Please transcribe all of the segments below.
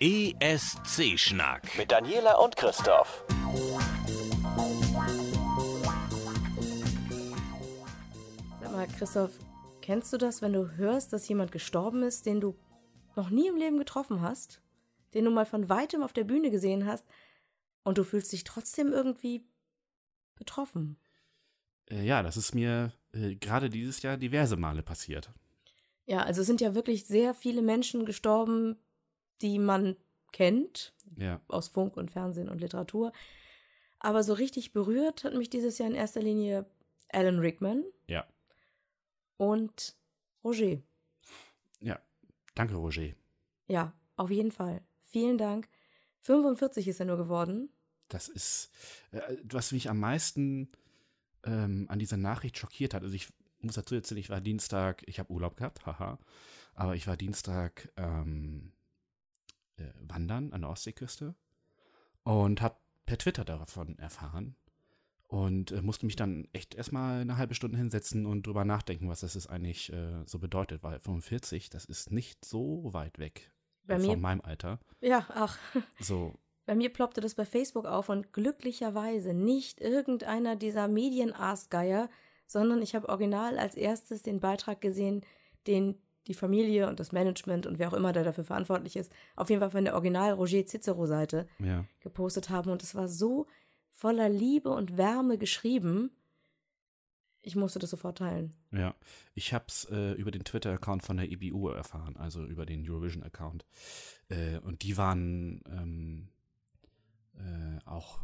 ESC-Schnack. Mit Daniela und Christoph. Sag mal, Christoph, kennst du das, wenn du hörst, dass jemand gestorben ist, den du noch nie im Leben getroffen hast, den du mal von weitem auf der Bühne gesehen hast und du fühlst dich trotzdem irgendwie betroffen? Äh, ja, das ist mir äh, gerade dieses Jahr diverse Male passiert. Ja, also es sind ja wirklich sehr viele Menschen gestorben, die man kennt Ja. aus Funk und Fernsehen und Literatur. Aber so richtig berührt hat mich dieses Jahr in erster Linie Alan Rickman Ja. und Roger. Ja. Danke, Roger. Ja, auf jeden Fall. Vielen Dank. 45 ist er nur geworden. Das ist, äh, was mich am meisten ähm, an dieser Nachricht schockiert hat. Also ich muss dazu erzählen, ich war Dienstag, ich habe Urlaub gehabt, haha, aber ich war Dienstag ähm, äh, wandern an der Ostseeküste und habe per Twitter davon erfahren und äh, musste mich dann echt erstmal eine halbe Stunde hinsetzen und drüber nachdenken, was das ist eigentlich äh, so bedeutet, weil 45, das ist nicht so weit weg Bei äh, mir- von meinem Alter. Ja, ach, So, bei mir ploppte das bei Facebook auf und glücklicherweise nicht irgendeiner dieser Medienarsgeier, sondern ich habe original als erstes den Beitrag gesehen, den die Familie und das Management und wer auch immer da dafür verantwortlich ist, auf jeden Fall von der Original Roger Cicero Seite ja. gepostet haben und es war so voller Liebe und Wärme geschrieben. Ich musste das sofort teilen. Ja, ich habe es äh, über den Twitter-Account von der EBU erfahren, also über den Eurovision-Account. Äh, und die waren ähm, äh, auch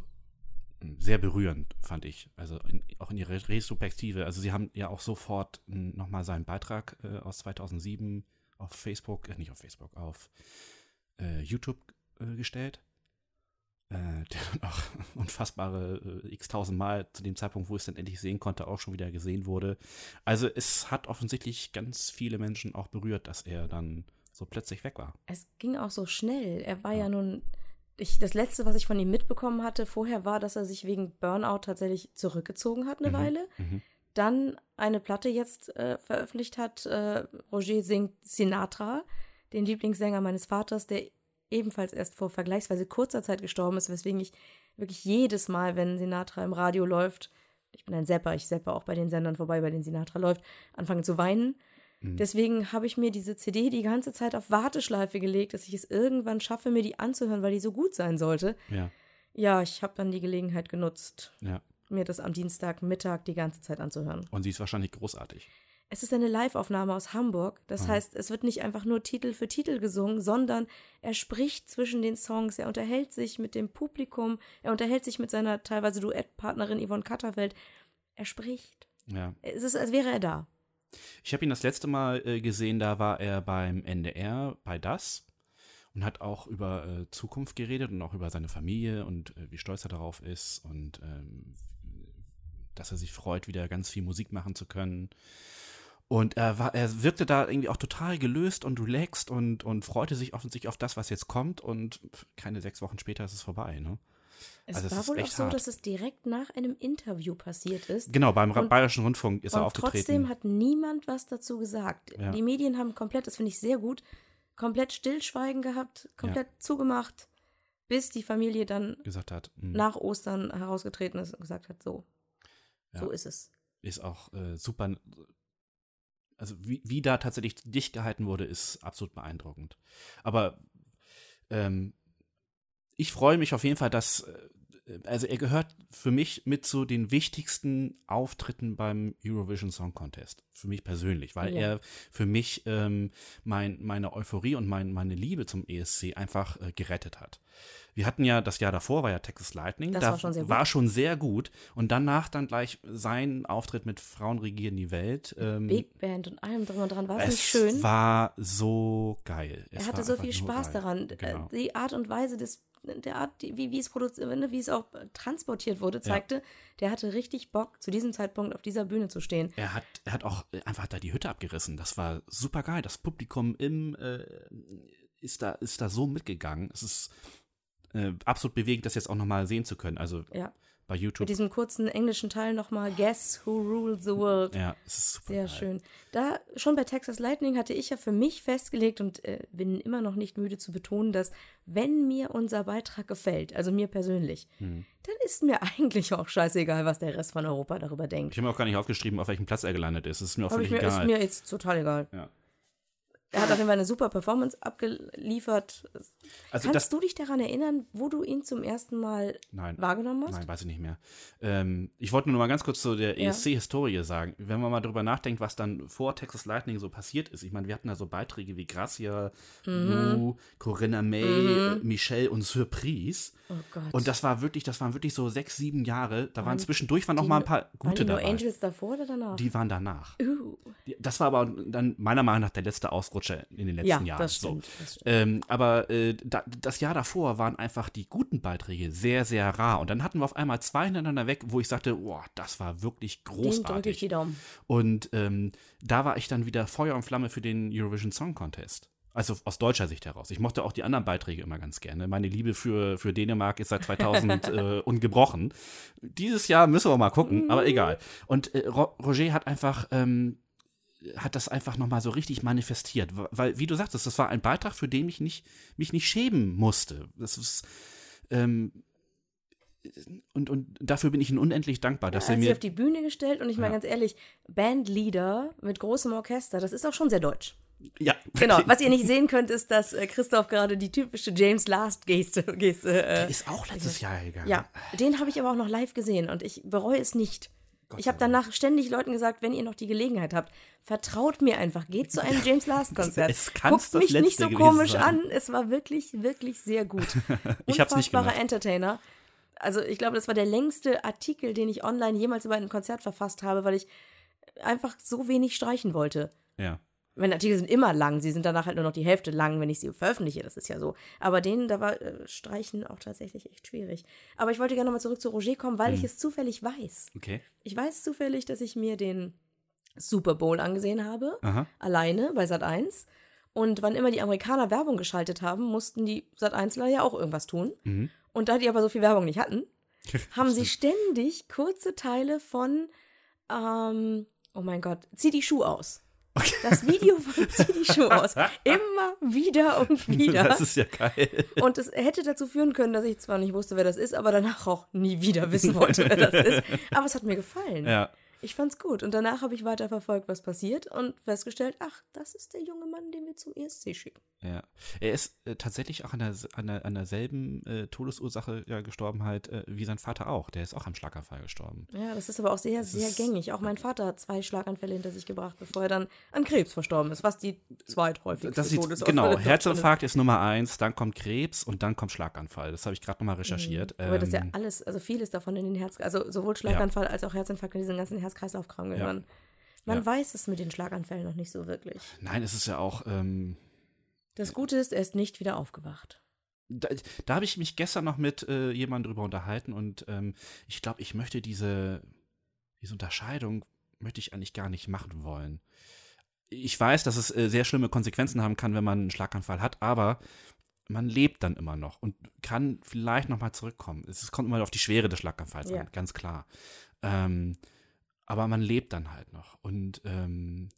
sehr berührend, fand ich. Also in, auch in ihrer Retrospektive. Also sie haben ja auch sofort nochmal seinen Beitrag äh, aus 2007 auf Facebook, äh, nicht auf Facebook, auf äh, YouTube äh, gestellt. Äh, der dann auch unfassbare äh, x-tausend Mal zu dem Zeitpunkt, wo ich es dann endlich sehen konnte, auch schon wieder gesehen wurde. Also es hat offensichtlich ganz viele Menschen auch berührt, dass er dann so plötzlich weg war. Es ging auch so schnell. Er war ja, Ja. nun. Ich, das letzte, was ich von ihm mitbekommen hatte vorher, war, dass er sich wegen Burnout tatsächlich zurückgezogen hat eine Mhm. Weile. Mhm. Dann eine Platte jetzt äh, veröffentlicht hat. Äh, Roger singt Sinatra, den Lieblingssänger meines Vaters, der ebenfalls erst vor vergleichsweise kurzer Zeit gestorben ist, weswegen ich wirklich jedes Mal, wenn Sinatra im Radio läuft, ich bin ein Sepper, ich seppe auch bei den Sendern vorbei, bei denen Sinatra läuft, anfange zu weinen. Mhm. Deswegen habe ich mir diese CD die ganze Zeit auf Warteschleife gelegt, dass ich es irgendwann schaffe, mir die anzuhören, weil die so gut sein sollte. Ja, Ja, ich habe dann die Gelegenheit genutzt, ja. mir das am Dienstagmittag die ganze Zeit anzuhören. Und sie ist wahrscheinlich großartig. Es ist eine Live-Aufnahme aus Hamburg. Das Mhm. heißt, es wird nicht einfach nur Titel für Titel gesungen, sondern er spricht zwischen den Songs, er unterhält sich mit dem Publikum, er unterhält sich mit seiner teilweise Duettpartnerin Yvonne Katterfeld. Er spricht. Ja. Es ist, als wäre er da. Ich habe ihn das letzte Mal äh, gesehen, da war er beim NDR bei Das und hat auch über äh, Zukunft geredet und auch über seine Familie und äh, wie stolz er darauf ist und ähm, dass er sich freut, wieder ganz viel Musik machen zu können. Und er, war, er wirkte da irgendwie auch total gelöst und relaxed und, und freute sich offensichtlich auf das, was jetzt kommt. Und keine sechs Wochen später ist es vorbei. Ne? Es Also war wohl auch so, hart. dass es direkt nach einem Interview passiert ist. Genau, beim Und- Bayerischen Rundfunk ist er aufgetreten. trotzdem hat niemand was dazu gesagt. Ja. Die Medien haben komplett, das finde ich sehr gut, komplett Stillschweigen gehabt, komplett zugemacht, bis die Familie dann gesagt hat, hm, mh, nach Ostern herausgetreten ist und gesagt hat, so, Ja. so ist es. ist auch äh, super. Also wie, wie da tatsächlich dicht gehalten wurde, ist absolut beeindruckend. Aber ähm, ich freue mich auf jeden Fall, dass äh, also er gehört für mich mit zu den wichtigsten Auftritten beim Eurovision Song Contest. Für mich persönlich, weil Ja. er für mich ähm, mein, meine Euphorie und mein, meine Liebe zum ESC einfach äh, gerettet hat. Wir hatten ja, das Jahr davor war ja Texas Lightning. Das da war schon sehr gut. war schon sehr gut. Und danach dann gleich sein Auftritt mit Frauen regieren die Welt. Ähm, Big Band und allem drum und dran. War es nicht es schön? war so geil. Es er hatte so viel Spaß daran. Genau. Äh, Die Art und Weise des, der Art, wie, wie es produziert, ne, wie es auch äh, transportiert wurde, zeigte, der hatte richtig Bock, zu diesem Zeitpunkt auf dieser Bühne zu stehen. Er hat, er hat auch einfach da die Hütte abgerissen. Das war super geil. Das Publikum im äh, ist da ist da so mitgegangen. Es ist äh, absolut bewegend, das jetzt auch nochmal sehen zu können. Also Ja. bei YouTube. Mit diesem kurzen englischen Teil nochmal Guess Who Rules the World. Ja, es ist super. Sehr geil. schön. Da schon bei Texas Lightning hatte ich ja für mich festgelegt und äh, bin immer noch nicht müde zu betonen, dass wenn mir unser Beitrag gefällt, also mir persönlich, Hm. dann ist mir eigentlich auch scheißegal, was der Rest von Europa darüber denkt. Ich habe mir auch gar nicht aufgeschrieben, auf welchem Platz er gelandet ist. Es ist mir auch völlig mir, ist egal. mir jetzt total egal. Ja. Er hat auf jeden Fall eine super Performance abgeliefert. Also Kannst du dich daran erinnern, wo du ihn zum ersten Mal nein, wahrgenommen hast? nein, weiß ich nicht mehr. Ähm, ich wollte nur mal ganz kurz zu der Ja. ESC-Historie sagen. Wenn man mal drüber nachdenkt, was dann vor Texas Lightning so passiert ist. Ich meine, wir hatten da so Beiträge wie Gracia, Mhm. Lou, Corinna May, äh, Michelle und Surprise. Oh Gott. Und das war wirklich, das waren wirklich so sechs, sieben Jahre. Da waren Waren zwischendurch waren noch die mal ein paar Waren gute die nur dabei. Angels davor oder danach? Die waren danach. uh. Die- Das war aber dann meiner Meinung nach der letzte Ausrutscher in den letzten Ja, Jahren. das so. stimmt. Das stimmt. Ähm, aber äh, da, das Jahr davor waren einfach die guten Beiträge sehr, sehr rar. Und dann hatten wir auf einmal zwei hintereinander weg, wo ich sagte, boah, das war wirklich drücke ich großartig. die Daumen. Und ähm, da war ich dann wieder Feuer und Flamme für den Eurovision Song Contest. Also aus deutscher Sicht heraus. Ich mochte auch die anderen Beiträge immer ganz gerne. Meine Liebe für, für Dänemark ist seit 2000 äh, ungebrochen. Dieses Jahr müssen wir mal gucken, aber egal. Und äh, Ro Roger hat einfach ähm, hat das einfach nochmal so richtig manifestiert. Weil, wie du sagtest, das war ein Beitrag, für den ich nicht, mich nicht schämen musste. Das ist, ähm, und, und dafür bin ich ihm unendlich dankbar, dass er er mir. auf die Bühne gestellt und ich meine Ja. ganz ehrlich, Bandleader mit großem Orchester, das ist auch schon sehr deutsch. Ja, Genau, was ihr nicht sehen könnt, ist, dass äh, Christoph gerade die typische James Last-Geste. Geste, Der äh, ist auch letztes Jahr gegangen. ja, den habe ich aber auch noch live gesehen und ich bereue es nicht. Ich habe danach ständig Leuten gesagt, wenn ihr noch die Gelegenheit habt, vertraut mir einfach, geht zu einem James Last-Konzert. Es kann's Guckt das mich nicht Letzte so gewesen komisch sein. an. Es war wirklich, wirklich sehr gut. Ich hab's nicht Unfassbarer gemacht. Entertainer. Also ich glaube, das war der längste Artikel, den ich online jemals über ein Konzert verfasst habe, weil ich einfach so wenig streichen wollte. Ja. Meine Artikel sind immer lang, sie sind danach halt nur noch die Hälfte lang, wenn ich sie veröffentliche, das ist ja so. Aber denen, da war äh, Streichen auch tatsächlich echt schwierig. Aber ich wollte gerne nochmal zurück zu Roger kommen, weil ich Mhm. es zufällig weiß. Okay. Ich weiß zufällig, dass ich mir den Super Bowl angesehen habe, Aha. alleine bei Sat 1. Und wann immer die Amerikaner Werbung geschaltet haben, mussten die Sat 1ler ja auch irgendwas tun. Mhm. Und da die aber so viel Werbung nicht hatten, haben sie ständig kurze Teile von, ähm, oh mein Gott, zieh die Schuhe aus. Das Video von die Schuhe aus. Immer wieder und wieder. Das ist ja geil. Und es hätte dazu führen können, dass ich zwar nicht wusste, wer das ist, aber danach auch nie wieder wissen wollte, wer das ist. Aber es hat mir gefallen. Ja. Ich fand's gut. Und danach habe ich weiter verfolgt, was passiert und festgestellt, ach, das ist der junge Mann, den wir zum ESC schicken. Ja. Er ist äh, tatsächlich auch an, der, an, der, an derselben äh, Todesursache ja, gestorben halt, äh, wie sein Vater auch. Der ist auch am Schlaganfall gestorben. Ja, das ist aber auch sehr, sehr ist- gängig. Auch mein Vater hat zwei Schlaganfälle hinter sich gebracht, bevor er dann an Krebs verstorben ist, was die zweithäufigste Das Todesursache genau, Herzinfarkt ist Nummer eins, dann kommt Krebs und dann kommt Schlaganfall. Das habe ich gerade nochmal recherchiert. ist. Aber das ist ja Ähm, alles, also vieles davon in den Herz, also sowohl Schlaganfall als auch Herzinfarkt in diesen ganzen Herz-Kreislauf-Kram gehören. Man Ja. weiß es mit den Schlaganfällen noch nicht so wirklich. nein, es ist ja auch, ähm, Das Gute ist, er ist nicht wieder aufgewacht. da, da habe ich mich gestern noch mit äh, jemandem drüber unterhalten und ähm, ich glaube, ich möchte diese, diese Unterscheidung möchte ich eigentlich gar nicht machen wollen. Ich weiß, dass es äh, sehr schlimme Konsequenzen haben kann, wenn man einen Schlaganfall hat, aber man lebt dann immer noch und kann vielleicht noch mal zurückkommen. Es es kommt immer auf die Schwere des Schlaganfalls Ja. an, ganz klar. Ähm, aber man lebt dann halt noch und ähm,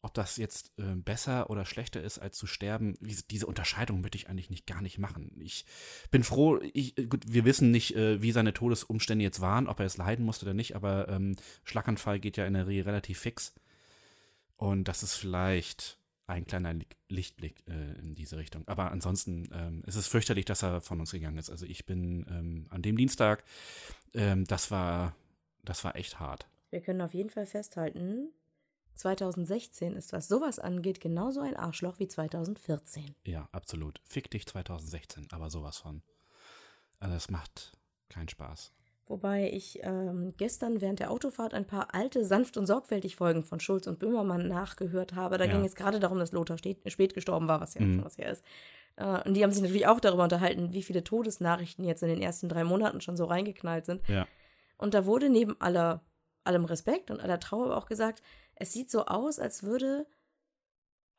ob das jetzt äh, besser oder schlechter ist, als zu sterben, diese Unterscheidung möchte ich eigentlich nicht gar nicht machen. Ich bin froh, ich, äh, gut, wir wissen nicht, äh, wie seine Todesumstände jetzt waren, ob er es leiden musste oder nicht, aber ähm, Schlaganfall geht ja in der Regel relativ fix. Und das ist vielleicht ein kleiner Li- Lichtblick äh, in diese Richtung. Aber ansonsten ähm, es ist es fürchterlich, dass er von uns gegangen ist. Also ich bin ähm, an dem Dienstag, ähm, das war, das war echt hart. Wir können auf jeden Fall festhalten, 2016 ist, was sowas angeht, genauso ein Arschloch wie 2014. Ja, absolut. Fick dich 2016, aber sowas von. Also das macht keinen Spaß. Wobei ich ähm, gestern während der Autofahrt ein paar alte, sanft und sorgfältig Folgen von Schulz und Böhmermann nachgehört habe. Da Ja. ging es gerade darum, dass Lothar steht, spät gestorben war, was ja Mhm. schon was her ist. Äh, und die haben sich natürlich auch darüber unterhalten, wie viele Todesnachrichten jetzt in den ersten drei Monaten schon so reingeknallt sind. Ja. Und da wurde neben aller, allem Respekt und aller Trauer aber auch gesagt, es sieht so aus, als würde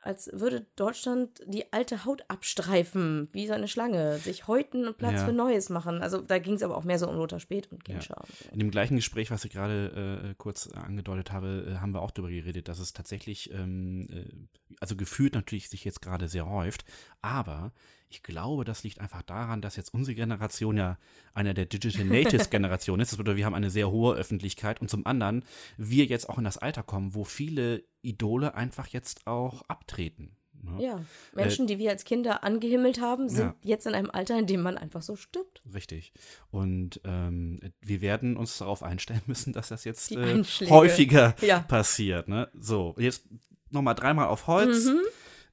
als würde Deutschland die alte Haut abstreifen, wie so eine Schlange, sich häuten und Platz Ja. für Neues machen. Also da ging es aber auch mehr so um Lothar Speth und Genscher. so. In dem gleichen Gespräch, was ich gerade äh, kurz angedeutet habe, äh, haben wir auch darüber geredet, dass es tatsächlich, ähm, äh, also gefühlt natürlich sich jetzt gerade sehr häuft, aber ich glaube, das liegt einfach daran, dass jetzt unsere Generation ja einer der Digital Natives Generation ist. Das bedeutet, wir haben eine sehr hohe Öffentlichkeit und zum anderen wir jetzt auch in das Alter kommen, wo viele Idole einfach jetzt auch abtreten. Ne? Ja, Menschen, die wir als Kinder angehimmelt haben, sind Ja. jetzt in einem Alter, in dem man einfach so stirbt. Richtig. Und ähm, wir werden uns darauf einstellen müssen, dass das jetzt äh, häufiger Ja. passiert. Ne? So, jetzt nochmal dreimal auf Holz. Mhm.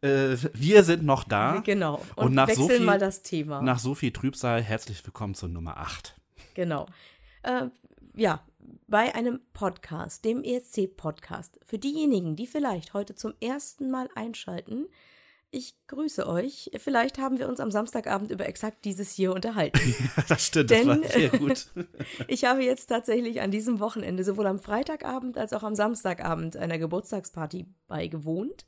Äh, wir sind noch da. Genau. Und, Und nach so wechseln viel- mal das Thema. Nach so viel Trübsal, herzlich willkommen zur Nummer 8. Genau. Äh, ja, bei einem Podcast, dem ESC-Podcast. Für diejenigen, die vielleicht heute zum ersten Mal einschalten, ich grüße euch. Vielleicht haben wir uns am Samstagabend über exakt dieses hier unterhalten. das stimmt, Denn- das war sehr gut. Ich habe jetzt tatsächlich an diesem Wochenende sowohl am Freitagabend als auch am Samstagabend einer Geburtstagsparty beigewohnt.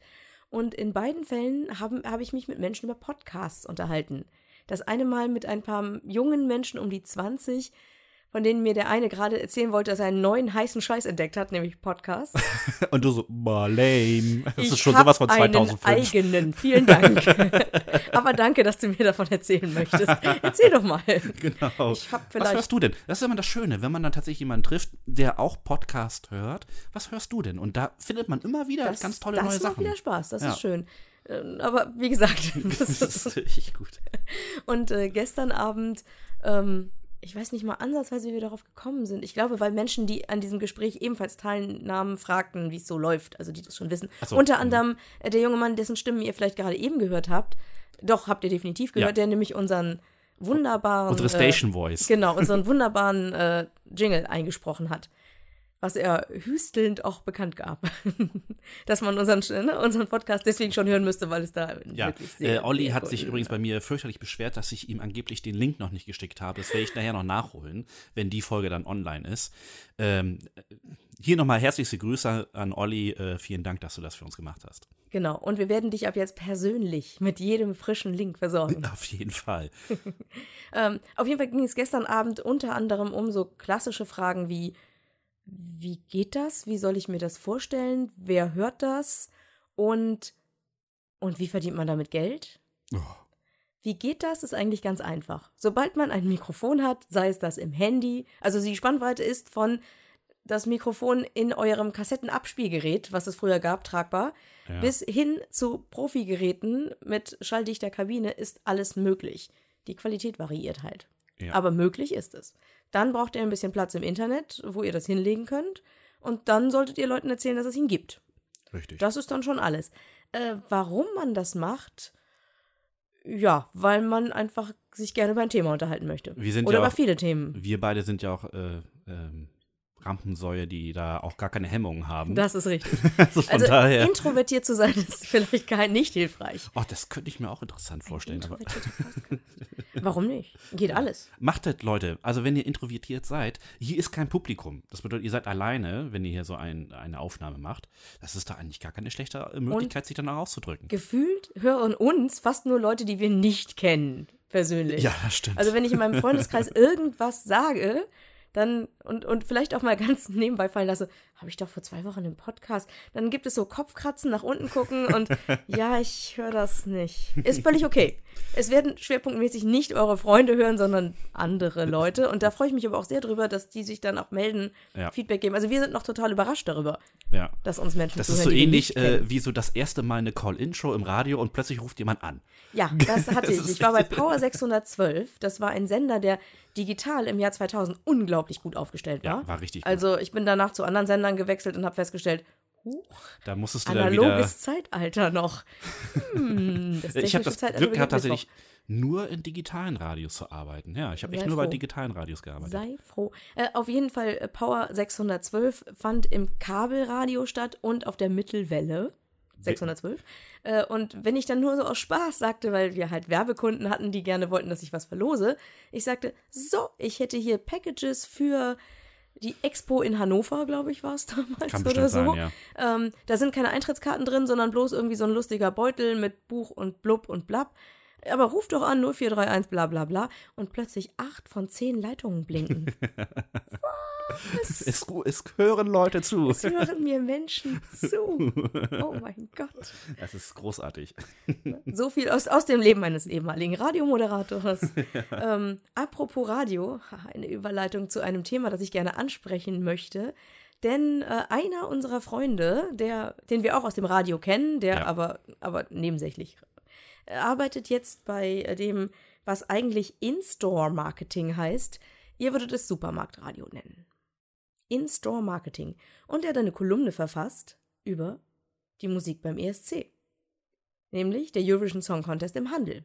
Und in beiden Fällen habe habe ich mich mit Menschen über Podcasts unterhalten. Das eine Mal mit ein paar jungen Menschen um die 20, von denen mir der eine gerade erzählen wollte, dass er einen neuen heißen Scheiß entdeckt hat, nämlich Podcasts. Und du so, boah, lame. Das ich ist schon sowas von einen 2005. eigenen. Vielen Dank. Aber danke, dass du mir davon erzählen möchtest. Erzähl doch mal. Genau. Ich hab was vielleicht- hörst du denn? Das ist immer das Schöne, wenn man dann tatsächlich jemanden trifft, der auch Podcast hört. Was hörst du denn? Und da findet man immer wieder Das, ganz tolle das neue macht Sachen. wieder Spaß, das Ja. ist schön. Ähm, Aber wie gesagt, das Das ist ist richtig gut. Und äh, gestern Abend, ähm, ich weiß nicht mal ansatzweise, wie wir darauf gekommen sind. Ich glaube, weil Menschen, die an diesem Gespräch ebenfalls teilnahmen, fragten, wie es so läuft, also die das schon wissen. So, Unter mhm. anderem äh, der junge Mann, dessen Stimmen ihr vielleicht gerade eben gehört habt. Doch, habt ihr definitiv gehört, Ja. der nämlich unseren wunderbaren. Unsere Station Voice. Genau, unseren wunderbaren äh, Jingle eingesprochen hat. Was er hüstelnd auch bekannt gab. Dass man unseren, ne, unseren Podcast deswegen schon hören müsste, weil es da Ja, wirklich sehr. äh, Olli hat sich übrigens bei mir fürchterlich beschwert, dass ich ihm angeblich den Link noch nicht geschickt habe. Das werde ich nachher noch nachholen, wenn die Folge dann online ist. Ähm, hier nochmal herzlichste Grüße an Olli. Äh, vielen Dank, dass du das für uns gemacht hast. Genau, und wir werden dich ab jetzt persönlich mit jedem frischen Link versorgen. Auf jeden Fall. ähm, auf jeden Fall ging es gestern Abend unter anderem um so klassische Fragen wie, wie geht das? Wie soll ich mir das vorstellen? Wer hört das? Und, und wie verdient man damit Geld? Oh. Wie geht das? Ist eigentlich ganz einfach. Sobald man ein Mikrofon hat, sei es das im Handy, also die Spannweite ist von das Mikrofon in eurem Kassettenabspielgerät, was es früher gab, tragbar, Ja. bis hin zu Profigeräten mit schalldichter Kabine ist alles möglich. Die Qualität variiert halt. Ja. Aber möglich ist es. Dann braucht ihr ein bisschen Platz im Internet, wo ihr das hinlegen könnt. Und dann solltet ihr Leuten erzählen, dass es ihn gibt. Richtig. Das ist dann schon alles. Äh, warum man das macht? Ja, weil man einfach sich gerne über ein Thema unterhalten möchte. Wir sind Oder ja über auch- viele Themen. Wir beide sind ja auch äh, ähm, Rampensäue, die da auch gar keine Hemmungen haben. Das ist richtig. also von Also daher. introvertiert zu sein ist vielleicht gar nicht hilfreich. Oh, das könnte ich mir auch interessant vorstellen. Aber. Warum nicht? Geht alles. macht das, Leute. Also, wenn ihr introvertiert seid, hier ist kein Publikum. Das bedeutet, ihr seid alleine, wenn ihr hier so ein, eine Aufnahme macht. Das ist da eigentlich gar keine schlechte äh, Möglichkeit, sich dann auch auszudrücken. Gefühlt hören uns fast nur Leute, die wir nicht kennen, persönlich. Ja, das stimmt. Also wenn ich in meinem Freundeskreis irgendwas sage, dann und, und vielleicht auch mal ganz nebenbei fallen lasse, habe ich doch vor zwei Wochen im Podcast. Dann gibt es so Kopfkratzen, nach unten gucken und ja, ich höre das nicht. Ist völlig okay. Es werden schwerpunktmäßig nicht eure Freunde hören, sondern andere Leute. Und da freue ich mich aber auch sehr drüber, dass die sich dann auch melden, Ja. Feedback geben. Also wir sind noch total überrascht darüber, ja. dass uns Menschen Das ist zuhören, so ähnlich äh, wie so das erste Mal eine Call-In-Show im Radio und plötzlich ruft jemand an. Ja, das hatte Das ich. Ich war bei Power 612. Das war ein Sender, der digital im Jahr 2000 unglaublich gut aufgestellt war. Ja, war richtig gut. Also ich bin danach zu anderen Sendern gewechselt und habe festgestellt, huch, Da musstest du dann wieder. analoges Zeitalter noch. Hm, das Ich habe das Zeitalter Glück gehabt, tatsächlich nur in digitalen Radios zu arbeiten. Ja, ich habe echt nur bei digitalen Radios gearbeitet. Sei froh. Äh, auf jeden Fall, äh, Power 612 fand im Kabelradio statt und auf der Mittelwelle. 612. Äh, und wenn ich dann nur so aus Spaß sagte, weil wir halt Werbekunden hatten, die gerne wollten, dass ich was verlose, ich sagte, so, ich hätte hier Packages für die Expo in Hannover, glaube ich, war es damals Kann oder so. sein, ja. Ähm, da sind keine Eintrittskarten drin, sondern bloß irgendwie so ein lustiger Beutel mit Buch und Blub und Blab. Aber ruf doch an 0431 bla bla bla und plötzlich acht von zehn Leitungen blinken. Es, es hören Leute zu. Es hören mir Menschen zu. Oh mein Gott. Das ist großartig. So viel aus, aus dem Leben eines ehemaligen Radiomoderators. ähm, apropos Radio, eine Überleitung zu einem Thema, das ich gerne ansprechen möchte. Denn äh, einer unserer Freunde, der, den wir auch aus dem Radio kennen, der Ja. aber, aber nebensächlich arbeitet jetzt bei äh, dem, was eigentlich In-Store-Marketing heißt. Ihr würdet es Supermarktradio nennen. In-Store-Marketing. Und er hat eine Kolumne verfasst über die Musik beim ESC nämlich der Eurovision Song Contest im Handel.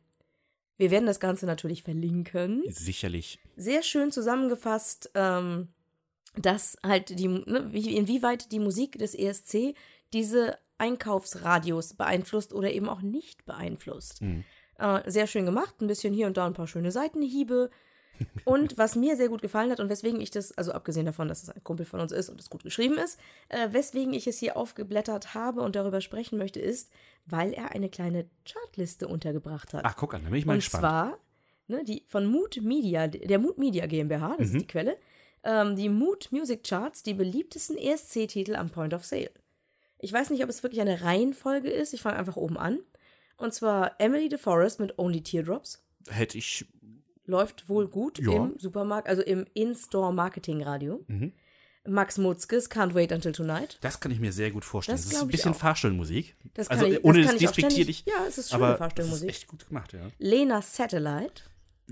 Wir werden das Ganze natürlich verlinken. Sicherlich. Sehr schön zusammengefasst, ähm, dass halt die, ne, wie, inwieweit die Musik des ESC diese Einkaufsradios beeinflusst oder eben auch nicht beeinflusst. Mhm. Äh, sehr schön gemacht, ein bisschen hier und da ein paar schöne Seitenhiebe. Und was mir sehr gut gefallen hat und weswegen ich das, also abgesehen davon, dass es ein Kumpel von uns ist und es gut geschrieben ist, äh, weswegen ich es hier aufgeblättert habe und darüber sprechen möchte, ist, weil er eine kleine Chartliste untergebracht hat. Ach, guck an, da bin ich mal und gespannt. zwar ne, die von Mood Media, der Mood Media GmbH, das Mhm. ist die Quelle, ähm, die Mood Music Charts, die beliebtesten ESC-Titel am Point of Sale. Ich weiß nicht, ob es wirklich eine Reihenfolge ist. Ich fange einfach oben an. Und zwar Emily DeForest mit Only Teardrops. Hätte ich. Läuft wohl gut Ja. im Supermarkt, also im In-Store-Marketing-Radio. Mhm. Max Mutzkes Can't Wait Until Tonight. Das kann ich mir sehr gut vorstellen. Das Das, ist ein bisschen. Fahrstuhlmusik. Das also kann ich, ohne das das despektierlich. Ja, es ist schöne aber das ist Fahrstuhlmusik. echt gut gemacht, ja. Lena Satellite.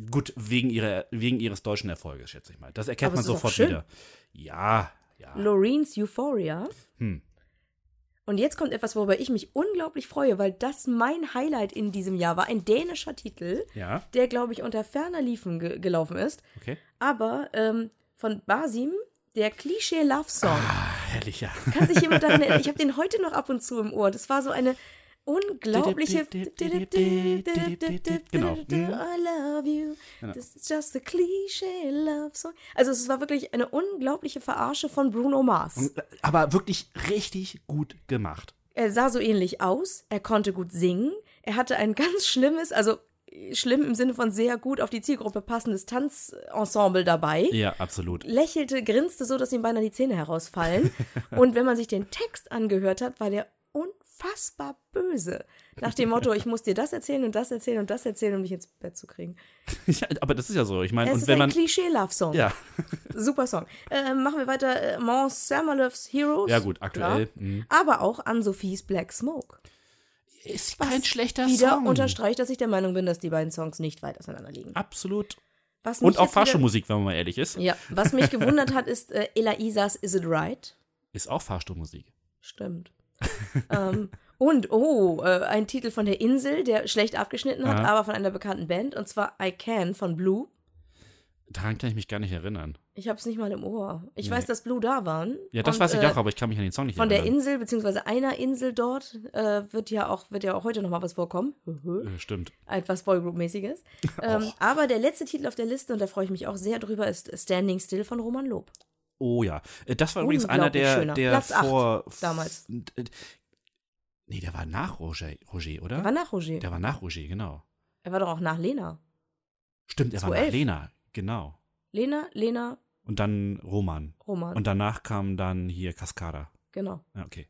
Gut, wegen, ihrer, wegen ihres deutschen Erfolges, schätze ich mal. Das erkennt Aber man sofort wieder. Ja, ja. Loreens Euphoria. Hm. Und jetzt kommt etwas, worüber ich mich unglaublich freue, weil das mein Highlight in diesem Jahr war. Ein dänischer Titel, Ja, der, glaube ich, unter ferner Liefen ge gelaufen ist. okay. Aber ähm, von Basim, der Klischee-Love-Song. Ah, herrlich, ja. Kann sich jemand daran erinnern? Ich habe den heute noch ab und zu im Ohr. Das war so eine unglaubliche. Genau. I love you. Genau. This is just a cliche love song. Also es war wirklich eine unglaubliche Verarsche von Bruno Mars. Äh, aber wirklich richtig gut gemacht. Er sah so ähnlich aus, er konnte gut singen, er hatte ein ganz schlimmes, also schlimm im Sinne von sehr gut auf die Zielgruppe passendes Tanzensemble dabei. Ja, absolut. Lächelte, grinste so, dass ihm beinahe die Zähne herausfallen. Und wenn man sich den Text angehört hat, war der unfassbar böse. Nach dem Motto, ich muss dir das erzählen und das erzählen und das erzählen, um dich ins Bett zu kriegen. Ja, aber das ist ja so. Ich meine, Es ist wenn ein man. Klischee-Love-Song. Ja, Super Song. Äh, machen wir weiter. Äh, Mons Samalövs Heroes. ja, gut, aktuell. Klar. mh. Aber auch Ann-Sophies Black Smoke. Ist Was kein schlechter wieder Song. unterstreicht, dass ich der Meinung bin, dass die beiden Songs nicht weit auseinander liegen. Absolut. Und auch wieder- Fahrstuhlmusik, wenn man mal ehrlich ist. Ja, was mich gewundert hat, ist äh, Ella Isas Is It Right? Ist auch Fahrstuhlmusik. Stimmt. ähm, und, oh, äh, ein Titel von der Insel, der schlecht abgeschnitten hat, Aha. aber von einer bekannten Band, und zwar I Can von Blue. Daran kann ich mich gar nicht erinnern. Ich hab's nicht mal im Ohr. Ich Nee. weiß, dass Blue da waren. Ja, das und, weiß ich äh, auch, aber ich kann mich an den Song nicht Von der erinnern. Insel, beziehungsweise einer Insel dort, äh, wird ja auch, wird ja auch heute noch mal was vorkommen. Äh, Stimmt. etwas Boygroup-mäßiges. Ähm, aber der letzte Titel auf der Liste, und da freue ich mich auch sehr drüber, ist Standing Still von Roman Lob. Oh ja. Äh, Das war übrigens einer, der, der Platz vor. damals. Nee, der war nach Roger, Roger oder? Er war nach Roger. Der war nach Roger, genau. Er war doch auch nach Lena. Stimmt, er war nach 2011. Lena, genau. Lena, Lena, Und dann Roman. Roman. Und danach kam dann hier Cascada. genau. Ja, okay.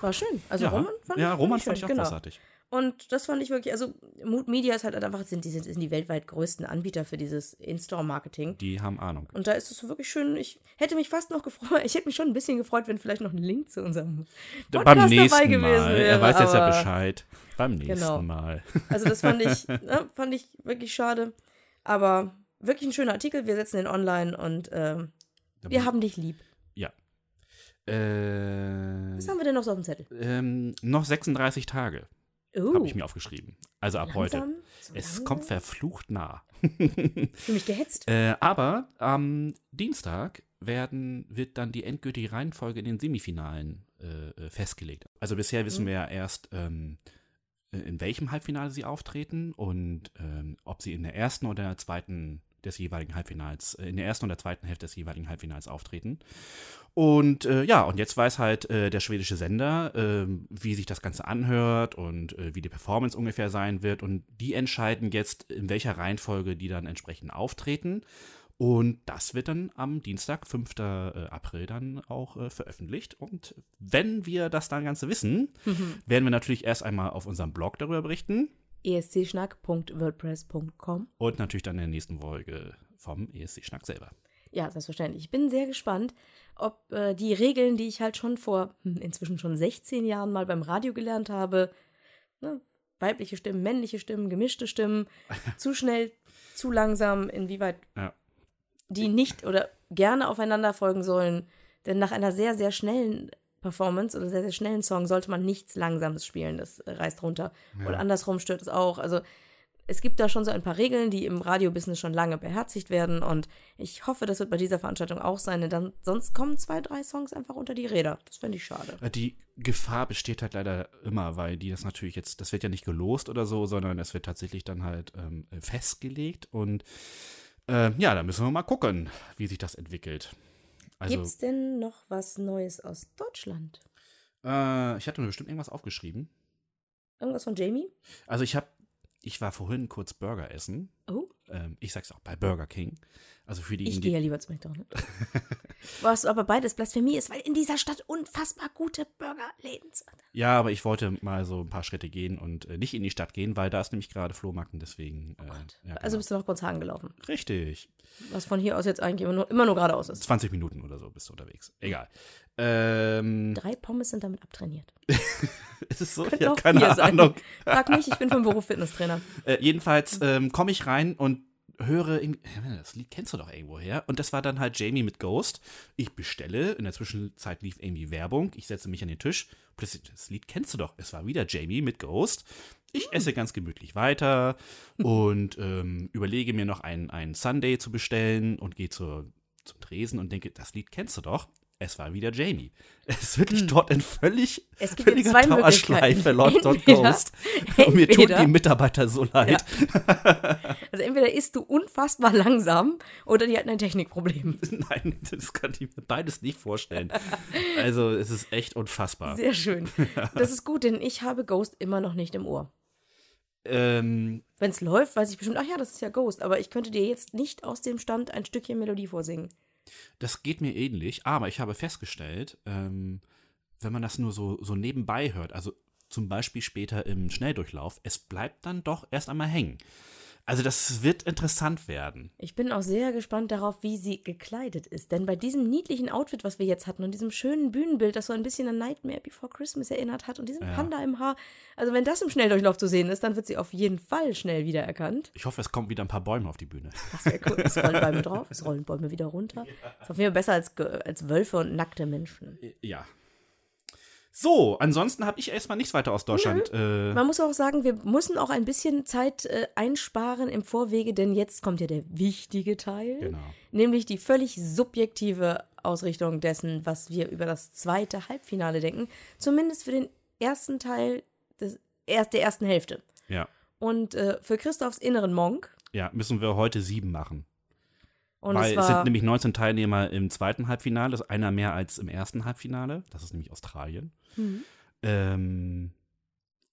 War schön. Also ja, Roman fand ja, ich, Roman fand fand ich auch genau. großartig. Und das fand ich wirklich, also Mood Media ist halt einfach, sind die, sind die weltweit größten Anbieter für dieses In-Store-Marketing. Die haben Ahnung. Und da ist es wirklich schön. Ich hätte mich fast noch gefreut, ich hätte mich schon ein bisschen gefreut, wenn vielleicht noch ein Link zu unserem Beim Podcast nächsten dabei gewesen Mal. wäre. er weiß jetzt ja Bescheid. Beim nächsten Genau. Mal. Also das fand ich, ne, fand ich wirklich schade. Aber wirklich ein schöner Artikel. Wir setzen den online und ähm, wir haben dich lieb. Ja. Äh, Was haben wir denn noch so auf dem Zettel? ähm, noch 36 Tage Oh, habe ich mir aufgeschrieben. Also ab heute. langsam, so Es langsam. kommt verflucht nah. Für mich gehetzt. Äh, aber am Dienstag werden, wird dann die endgültige Reihenfolge in den Semifinalen äh, äh, festgelegt. Also bisher wissen wir ja erst, ähm, äh, in welchem Halbfinale sie auftreten und ähm, ob sie in der ersten oder in der zweiten des jeweiligen Halbfinals, äh, in der ersten und der zweiten Hälfte des jeweiligen Halbfinals auftreten. Und äh, ja, und jetzt weiß halt äh, der schwedische Sender, äh, wie sich das Ganze anhört und äh, wie die Performance ungefähr sein wird. Und die entscheiden jetzt, in welcher Reihenfolge die dann entsprechend auftreten. Und das wird dann am Dienstag, 5. Äh, April, dann auch äh, veröffentlicht. Und wenn wir das dann Ganze wissen, werden wir natürlich erst einmal auf unserem Blog darüber berichten. escschnack.wordpress.com. Und natürlich dann in der nächsten Folge vom ESC-Schnack selber. Ja, selbstverständlich. Ich bin sehr gespannt, ob äh, die Regeln, die ich halt schon vor hm, inzwischen schon 16 Jahren mal beim Radio gelernt habe, ne, weibliche Stimmen, männliche Stimmen, gemischte Stimmen, zu schnell, zu langsam, inwieweit Ja. die nicht oder gerne aufeinander folgen sollen. Denn nach einer sehr, sehr schnellen Performance oder sehr, sehr schnellen Song sollte man nichts Langsames spielen. Das reißt runter. Oder andersrum stört es auch. Also es gibt da schon so ein paar Regeln, die im Radiobusiness schon lange beherzigt werden. Und ich hoffe, das wird bei dieser Veranstaltung auch sein. Denn dann, sonst kommen zwei, drei Songs einfach unter die Räder. Das fände ich schade. Äh, Die Gefahr besteht halt leider immer, weil die das natürlich jetzt, das wird ja nicht gelost oder so, sondern es wird tatsächlich dann halt ähm, festgelegt. Und äh, ja, da müssen wir mal gucken, wie sich das entwickelt. Also, Gibt's denn noch was Neues aus Deutschland? äh, ich hatte mir bestimmt irgendwas aufgeschrieben. Irgendwas von Jamie? Also ich habe, ich war vorhin kurz Burger essen. Oh, Ähm, ich sag's auch bei Burger King. Also für die, ich gehe ja lieber zu McDonald's. Was aber beides Blasphemie ist, weil in dieser Stadt unfassbar gute Burgerläden sind. Ja, aber ich wollte mal so ein paar Schritte gehen und äh, nicht in die Stadt gehen, weil da ist nämlich gerade Flohmarkt und deswegen. Äh, ja, Also genau. bist du nach Kurzhagen gelaufen. richtig. Was von hier aus jetzt eigentlich immer nur, immer nur geradeaus ist. 20 Minuten oder so bist du unterwegs. Egal. Ähm, Drei Pommes sind damit abtrainiert. ist es so? Könnten Ich hab auch keine sein. Ahnung. Frag mich, ich bin vom Beruf Fitnesstrainer. Äh, jedenfalls ähm, komme ich rein und höre, das Lied kennst du doch irgendwo her. Und das war dann halt Jamie mit Ghost. Ich bestelle, in der Zwischenzeit lief irgendwie Werbung. Ich setze mich an den Tisch. Plötzlich, das Lied kennst du doch. Es war wieder Jamie mit Ghost. Ich esse ganz gemütlich weiter und ähm, überlege mir noch einen, einen Sunday zu bestellen und gehe zur, zum Tresen und denke, das Lied kennst du doch. Es war wieder Jamie. Es ist wirklich dort in völlig, Es gibt völliger zwei Dauerschleife läuft dort Ghost. Und mir entweder- die Mitarbeiter so leid. Also entweder isst du unfassbar langsam oder die hatten ein Technikproblem. Nein, das kann ich mir beides nicht vorstellen. Also, es ist echt unfassbar. Sehr schön. Das ist gut, denn ich habe Ghost immer noch nicht im Ohr. Ähm, Wenn es läuft, weiß ich bestimmt, ach ja, das ist ja Ghost, aber ich könnte dir jetzt nicht aus dem Stand ein Stückchen Melodie vorsingen. Das geht mir ähnlich, aber ich habe festgestellt, ähm, wenn man das nur so, so nebenbei hört, also zum Beispiel später im Schnelldurchlauf, es bleibt dann doch erst einmal hängen. Also, das wird interessant werden. Ich bin auch sehr gespannt darauf, wie sie gekleidet ist. Denn bei diesem niedlichen Outfit, was wir jetzt hatten, und diesem schönen Bühnenbild, das so ein bisschen an Nightmare Before Christmas erinnert hat, und diesem Ja. Panda im Haar, also wenn das im Schnelldurchlauf zu sehen ist, dann wird sie auf jeden Fall schnell wiedererkannt. Ich hoffe, es kommen wieder ein paar Bäume auf die Bühne. Das wäre cool. Es rollen Bäume drauf, es rollen Bäume wieder runter. Ist auf jeden Fall besser als, als Wölfe und nackte Menschen. Ja. So, ansonsten habe ich erstmal nichts weiter aus Deutschland. Äh, Man muss auch sagen, wir müssen auch ein bisschen Zeit äh, einsparen im Vorwege, denn jetzt kommt ja der wichtige Teil. genau. Nämlich die völlig subjektive Ausrichtung dessen, was wir über das zweite Halbfinale denken. Zumindest für den ersten Teil des, erst der ersten Hälfte. Ja. Und äh, für Christophs inneren Monk. Ja, müssen wir heute sieben machen. Und Weil es es, sind nämlich 19 Teilnehmer im zweiten Halbfinale, das ist einer mehr als im ersten Halbfinale. Das ist nämlich Australien. Mhm. Ähm,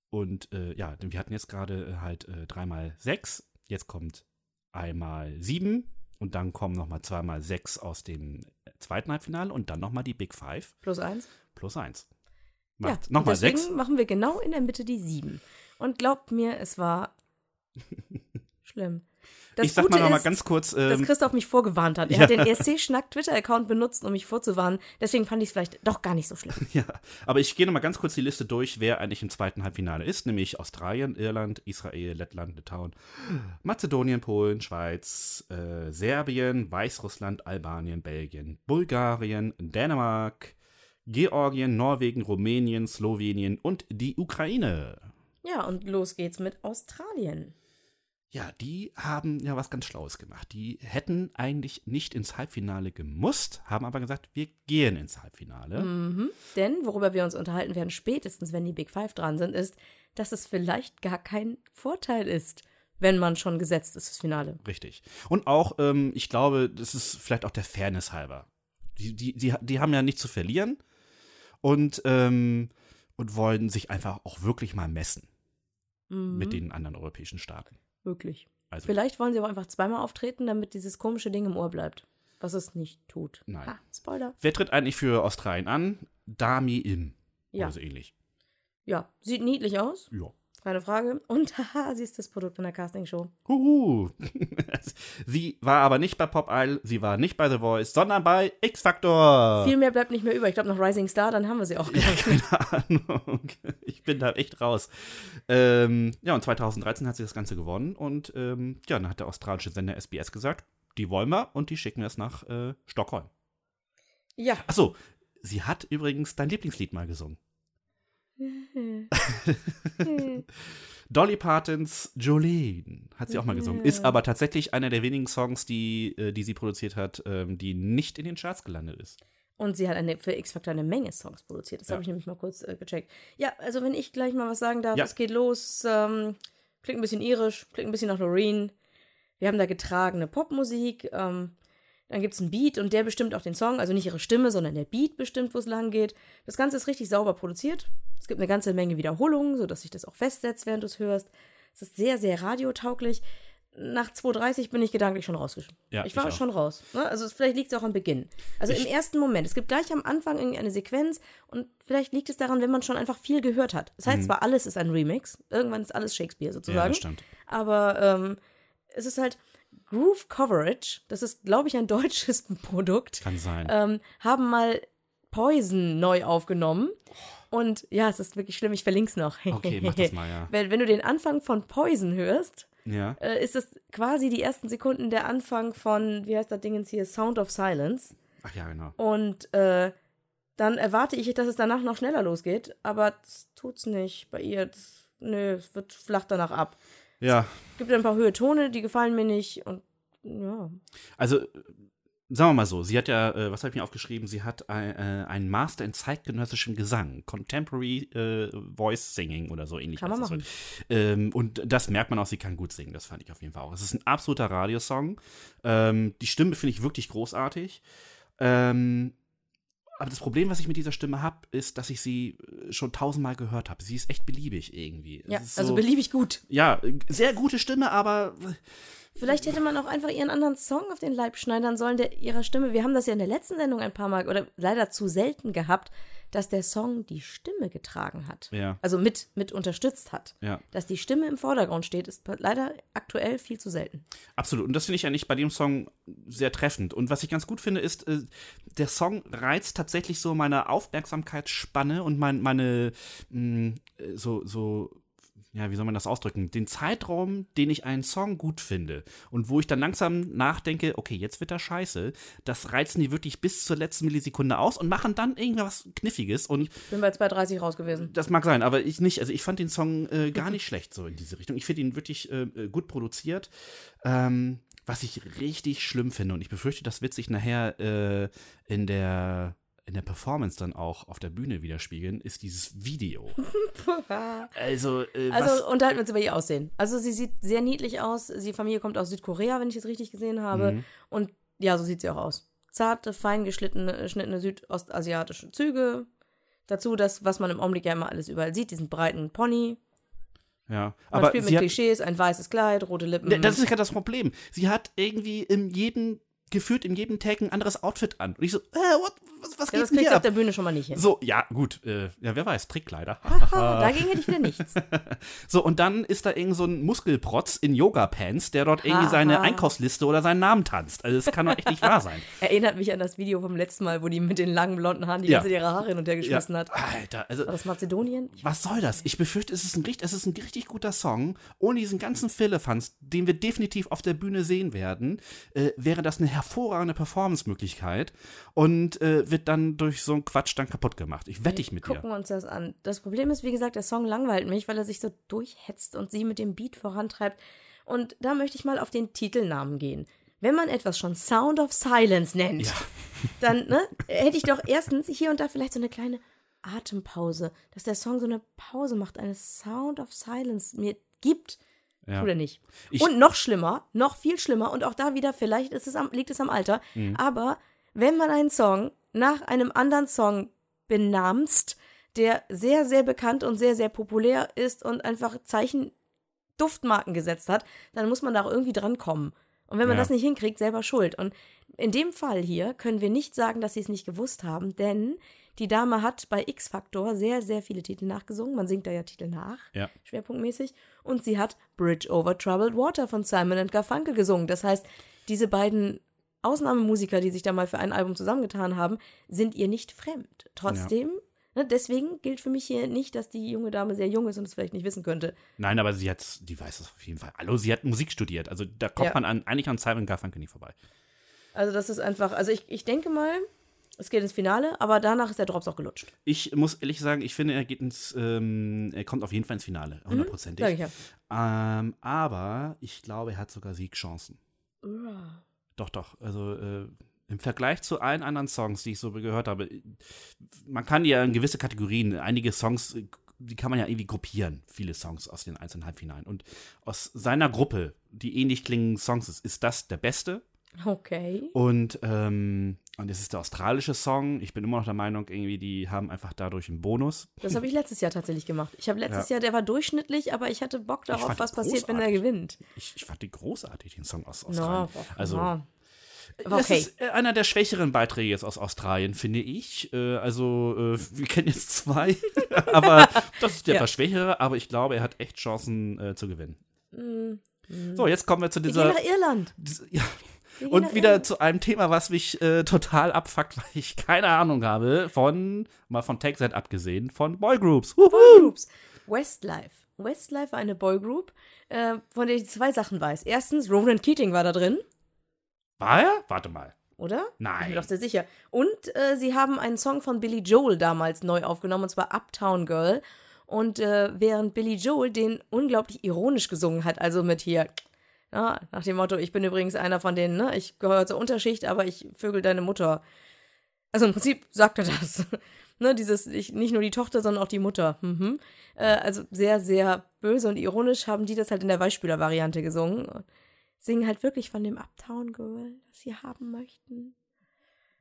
und äh, ja, denn wir hatten jetzt gerade äh, halt äh, dreimal sechs. Jetzt kommt einmal sieben und dann kommen nochmal zweimal sechs aus dem zweiten Halbfinale und dann nochmal die Big Five plus eins. plus eins. Ja, Macht nochmal deswegen sechs. machen wir genau in der Mitte die sieben. Und glaubt mir, es war schlimm. Das ich sag Gute mal nochmal ist, ganz kurz. dass Ähm, Christoph mich vorgewarnt hat. Er ja. hat den ESC-Schnack-Twitter-Account benutzt, um mich vorzuwarnen. Deswegen fand ich es vielleicht doch gar nicht so schlimm. Ja, aber ich gehe nochmal ganz kurz die Liste durch, wer eigentlich im zweiten Halbfinale ist, nämlich Australien, Irland, Israel, Lettland, Litauen, Mazedonien, Polen, Schweiz, äh, Serbien, Weißrussland, Albanien, Belgien, Bulgarien, Dänemark, Georgien, Norwegen, Rumänien, Slowenien und die Ukraine. Ja, und los geht's mit Australien. Ja, die haben ja was ganz Schlaues gemacht. Die hätten eigentlich nicht ins Halbfinale gemusst, haben aber gesagt, wir gehen ins Halbfinale. Mhm. Denn worüber wir uns unterhalten werden, spätestens wenn die Big Five dran sind, ist, dass es vielleicht gar kein Vorteil ist, wenn man schon gesetzt ist fürs Finale. Richtig. Und auch, ähm, ich glaube, das ist vielleicht auch der Fairness halber. Die, die, die, die haben ja nichts zu verlieren und, ähm, und wollen sich einfach auch wirklich mal messen Mhm. mit den anderen europäischen Staaten. Wirklich. Also, Vielleicht wollen sie aber einfach zweimal auftreten, damit dieses komische Ding im Ohr bleibt. Was es nicht tut. Nein. Ah, Spoiler. wer tritt eigentlich für Australien an? Dami Im. Ja. Oder so ähnlich. Ja, sieht niedlich aus, Ja. Keine Frage. Und haha, sie ist das Produkt einer Castingshow. Huhu. sie war aber nicht bei Pop Idol, sie war nicht bei The Voice, sondern bei X Factor. Viel mehr bleibt nicht mehr über. Ich glaube noch Rising Star, dann haben wir sie auch. Ja, keine Ahnung. Ich bin da echt raus. Ähm, ja, und 2013 hat sie das Ganze gewonnen und ähm, ja, dann hat der australische Sender SBS gesagt, die wollen wir und die schicken wir es nach äh, Stockholm. Ja. Achso, sie hat übrigens dein Lieblingslied mal gesungen. Dolly Partons Jolene hat sie auch mal gesungen. Ist aber tatsächlich einer der wenigen Songs, die, äh, die sie produziert hat, ähm, die nicht in den Charts gelandet ist. Und sie hat eine, für X-Factor eine Menge Songs produziert. Das Ja. habe ich nämlich mal kurz äh, gecheckt. Ja, also wenn ich gleich mal was sagen darf, Ja. es geht los. Ähm, klingt ein bisschen irisch, klingt ein bisschen nach Loreen. Wir haben da getragene Popmusik. Ähm, dann gibt es einen Beat und der bestimmt auch den Song. Also nicht ihre Stimme, sondern der Beat bestimmt, wo es lang geht. Das Ganze ist richtig sauber produziert. Es gibt eine ganze Menge Wiederholungen, sodass sich das auch festsetzt, während du es hörst. Es ist sehr, sehr radiotauglich. Nach 2.30 bin ich gedanklich schon rausgeschmissen. Ja, ich war ich schon raus. Ne? Also vielleicht liegt es auch am Beginn. Also im ersten Moment. Es gibt gleich am Anfang irgendwie eine Sequenz und vielleicht liegt es daran, wenn man schon einfach viel gehört hat. Das heißt zwar, alles ist ein Remix. Irgendwann ist alles Shakespeare Mhm. Ja, sozusagen. das stimmt. aber ähm, es ist halt Groove Coverage. Das ist, glaube ich, ein deutsches Produkt. Kann sein. Ähm, haben mal Poison neu aufgenommen. Und ja, es ist wirklich schlimm. Ich verlinke es noch. Okay, mach das mal, ja. Wenn, wenn du den Anfang von Poison hörst, Ja. äh, ist es quasi die ersten Sekunden der Anfang von, wie heißt das Dingens hier, Sound of Silence. Ach ja, genau. Und äh, dann erwarte ich, dass es danach noch schneller losgeht, aber das tut's nicht bei ihr. Das, nö, es wird flach danach ab. Ja, Gibt ein paar Höhe-Tone, die gefallen mir nicht und ja. also äh, sagen wir mal so, sie hat ja, äh, was habe ich mir aufgeschrieben, sie hat ein, äh, einen Master in zeitgenössischem Gesang, Contemporary äh, Voice Singing oder so ähnlich. Kann man machen. Ähm, und das merkt man auch, sie kann gut singen, das fand ich auf jeden Fall auch. Es ist ein absoluter Radiosong. Ähm, die Stimme finde ich wirklich großartig. Ähm, aber das Problem, was ich mit dieser Stimme habe, ist, dass ich sie äh, schon tausendmal gehört habe. Sie ist echt beliebig irgendwie. Ja, also so- beliebig gut. Ja, äh, sehr gute Stimme, aber Vielleicht hätte man auch einfach ihren anderen Song auf den Leib schneidern sollen, der ihrer Stimme. Wir haben das ja in der letzten Sendung ein paar Mal oder leider zu selten gehabt, dass der Song die Stimme getragen hat. Ja. Also mit, mit unterstützt hat. Ja. Dass die Stimme im Vordergrund steht, ist leider aktuell viel zu selten. Absolut. Und das finde ich eigentlich bei dem Song sehr treffend. Und was ich ganz gut finde, ist, äh, der Song reizt tatsächlich so meine Aufmerksamkeitsspanne und mein, meine, mh, äh, so, so, ja, wie soll man das ausdrücken? Den Zeitraum, den ich einen Song gut finde und wo ich dann langsam nachdenke, okay, jetzt wird er scheiße, das reizen die wirklich bis zur letzten Millisekunde aus und machen dann irgendwas Kniffiges und Bin bei 2,30 raus gewesen. das mag sein, aber ich nicht. Also ich fand den Song äh, gar nicht schlecht so in diese Richtung. Ich finde ihn wirklich äh, äh, gut produziert. Ähm, was ich richtig schlimm finde und ich befürchte, das wird sich nachher äh, in der in der Performance dann auch auf der Bühne widerspiegeln, ist dieses Video. also, äh, Also unterhalten wir uns über ihr Aussehen. Also sie sieht sehr niedlich aus. Die Familie kommt aus Südkorea, wenn ich es richtig gesehen habe. Mhm. Und ja, so sieht sie auch aus. Zarte, fein geschnittene südostasiatische Züge. Dazu das, was man im Augenblick ja immer alles überall sieht, diesen breiten Pony. ja, Man aber spielt mit Klischees, ein weißes Kleid, rote Lippen. Das ist ja das Problem. Sie hat irgendwie in jedem, gefühlt in jedem Tag ein anderes Outfit an. Und ich so, äh, what, was, was ja, geht das denn kriegt hier sie auf ab? der Bühne schon mal nicht hin. So, ja, gut, äh, ja, wer weiß, Trickkleider. Haha, dagegen hätte ich wieder nichts. So, und dann ist da irgend so ein Muskelprotz in Yoga-Pants, der dort irgendwie seine Einkaufsliste oder seinen Namen tanzt. Also, das kann doch echt nicht wahr sein. Erinnert mich an das Video vom letzten Mal, wo die mit den langen blonden Haaren die Ja. ganze Zeit ihre Haare hin und her Ja, geschmissen hat. Alter, also, War das Mazedonien? Ich was soll das? Ich befürchte, es ist ein, es ist ein richtig guter Song. Ohne diesen ganzen Philippans, den wir definitiv auf der Bühne sehen werden, äh, wäre das eine hervorragende Performance-Möglichkeit und äh, wird dann durch so einen Quatsch dann kaputt gemacht. Ich wette ich mit Gucken dir. wir uns das an. Das Problem ist, wie gesagt, der Song langweilt mich, weil er sich so durchhetzt und sie mit dem Beat vorantreibt. Und da möchte ich mal auf den Titelnamen gehen. Wenn man etwas schon Sound of Silence nennt, dann ne, hätte ich doch erstens hier und da vielleicht so eine kleine Atempause, dass der Song so eine Pause macht, eine Sound of Silence mir gibt. Ja. Tut er nicht. Ich- und noch schlimmer, noch viel schlimmer, und auch da wieder, vielleicht ist es am, liegt es am Alter, Mhm. aber wenn man einen Song nach einem anderen Song benamst, der sehr, sehr bekannt und sehr, sehr populär ist und einfach Zeichen Duftmarken gesetzt hat, dann muss man da auch irgendwie drankommen. Und wenn man Ja. das nicht hinkriegt, selber schuld. Und in dem Fall hier können wir nicht sagen, dass sie es nicht gewusst haben, denn die Dame hat bei X-Factor sehr, sehr viele Titel nachgesungen. Man singt da ja Titel nach, Ja. schwerpunktmäßig. Und sie hat Bridge Over Troubled Water von Simon Garfunkel gesungen. Das heißt, diese beiden Ausnahmemusiker, die sich da mal für ein Album zusammengetan haben, sind ihr nicht fremd. Trotzdem, ne, deswegen gilt für mich hier nicht, dass die junge Dame sehr jung ist und es vielleicht nicht wissen könnte. Nein, aber sie hat, die weiß es auf jeden Fall. Hallo, sie hat Musik studiert. Also da kommt Ja. man an, eigentlich an Simon Garfunkel nicht vorbei. Also das ist einfach, also ich, ich denke mal, es geht ins Finale, aber danach ist der Drops auch gelutscht. Ich muss ehrlich sagen, ich finde, er geht ins, ähm, er kommt auf jeden Fall ins Finale, hundertprozentig. Sag ich ja. Ähm, aber ich glaube, er hat sogar Siegchancen. Doch, doch. Also äh, im Vergleich zu allen anderen Songs, die ich so gehört habe, man kann ja in gewisse Kategorien, einige Songs, die kann man ja irgendwie gruppieren, viele Songs aus den einzelnen Halbfinalen. Und aus seiner Gruppe, die ähnlich klingenden Songs ist, ist das der beste. Okay. Und, ähm, und es ist der australische Song. Ich bin immer noch der Meinung, irgendwie, die haben einfach dadurch einen Bonus. Das habe ich letztes Jahr tatsächlich gemacht. Ich habe letztes Ja. Jahr, der war durchschnittlich, aber ich hatte Bock darauf, was passiert, wenn er gewinnt. Ich, ich fand die großartig, den Song aus No, Australien. also, no. Aber Das okay. ist äh, einer der schwächeren Beiträge jetzt aus Australien, finde ich. Äh, also, äh, wir kennen jetzt zwei, aber das ist der Ja. etwas schwächere, aber ich glaube, er hat echt Chancen äh, zu gewinnen. So, jetzt kommen wir zu Wir gehen dieser. nach Irland. diese- ja. Und wieder zu einem Thema, was mich äh, total abfuckt, weil ich keine Ahnung habe von, mal von TechSet abgesehen, von Boygroups. Boygroups. Westlife. Westlife war eine Boygroup, äh, von der ich zwei Sachen weiß. Erstens, Ronan Keating war da drin, War er? Warte mal. oder? Nein. Ich bin doch sehr sicher. Und äh, sie haben einen Song von Billy Joel damals neu aufgenommen, und zwar Uptown Girl. Und äh, während Billy Joel den unglaublich ironisch gesungen hat, also mit hier, ja, nach dem Motto, ich bin übrigens einer von denen, ne, ich gehöre zur Unterschicht, aber ich vögel deine Mutter. Also im Prinzip sagt er das. ne, dieses, ich, nicht nur die Tochter, sondern auch die Mutter. Mhm. Äh, also sehr, sehr böse und ironisch haben die das halt in der Weichspüler-Variante gesungen. Und singen halt wirklich von dem Uptown Girl, das sie haben möchten.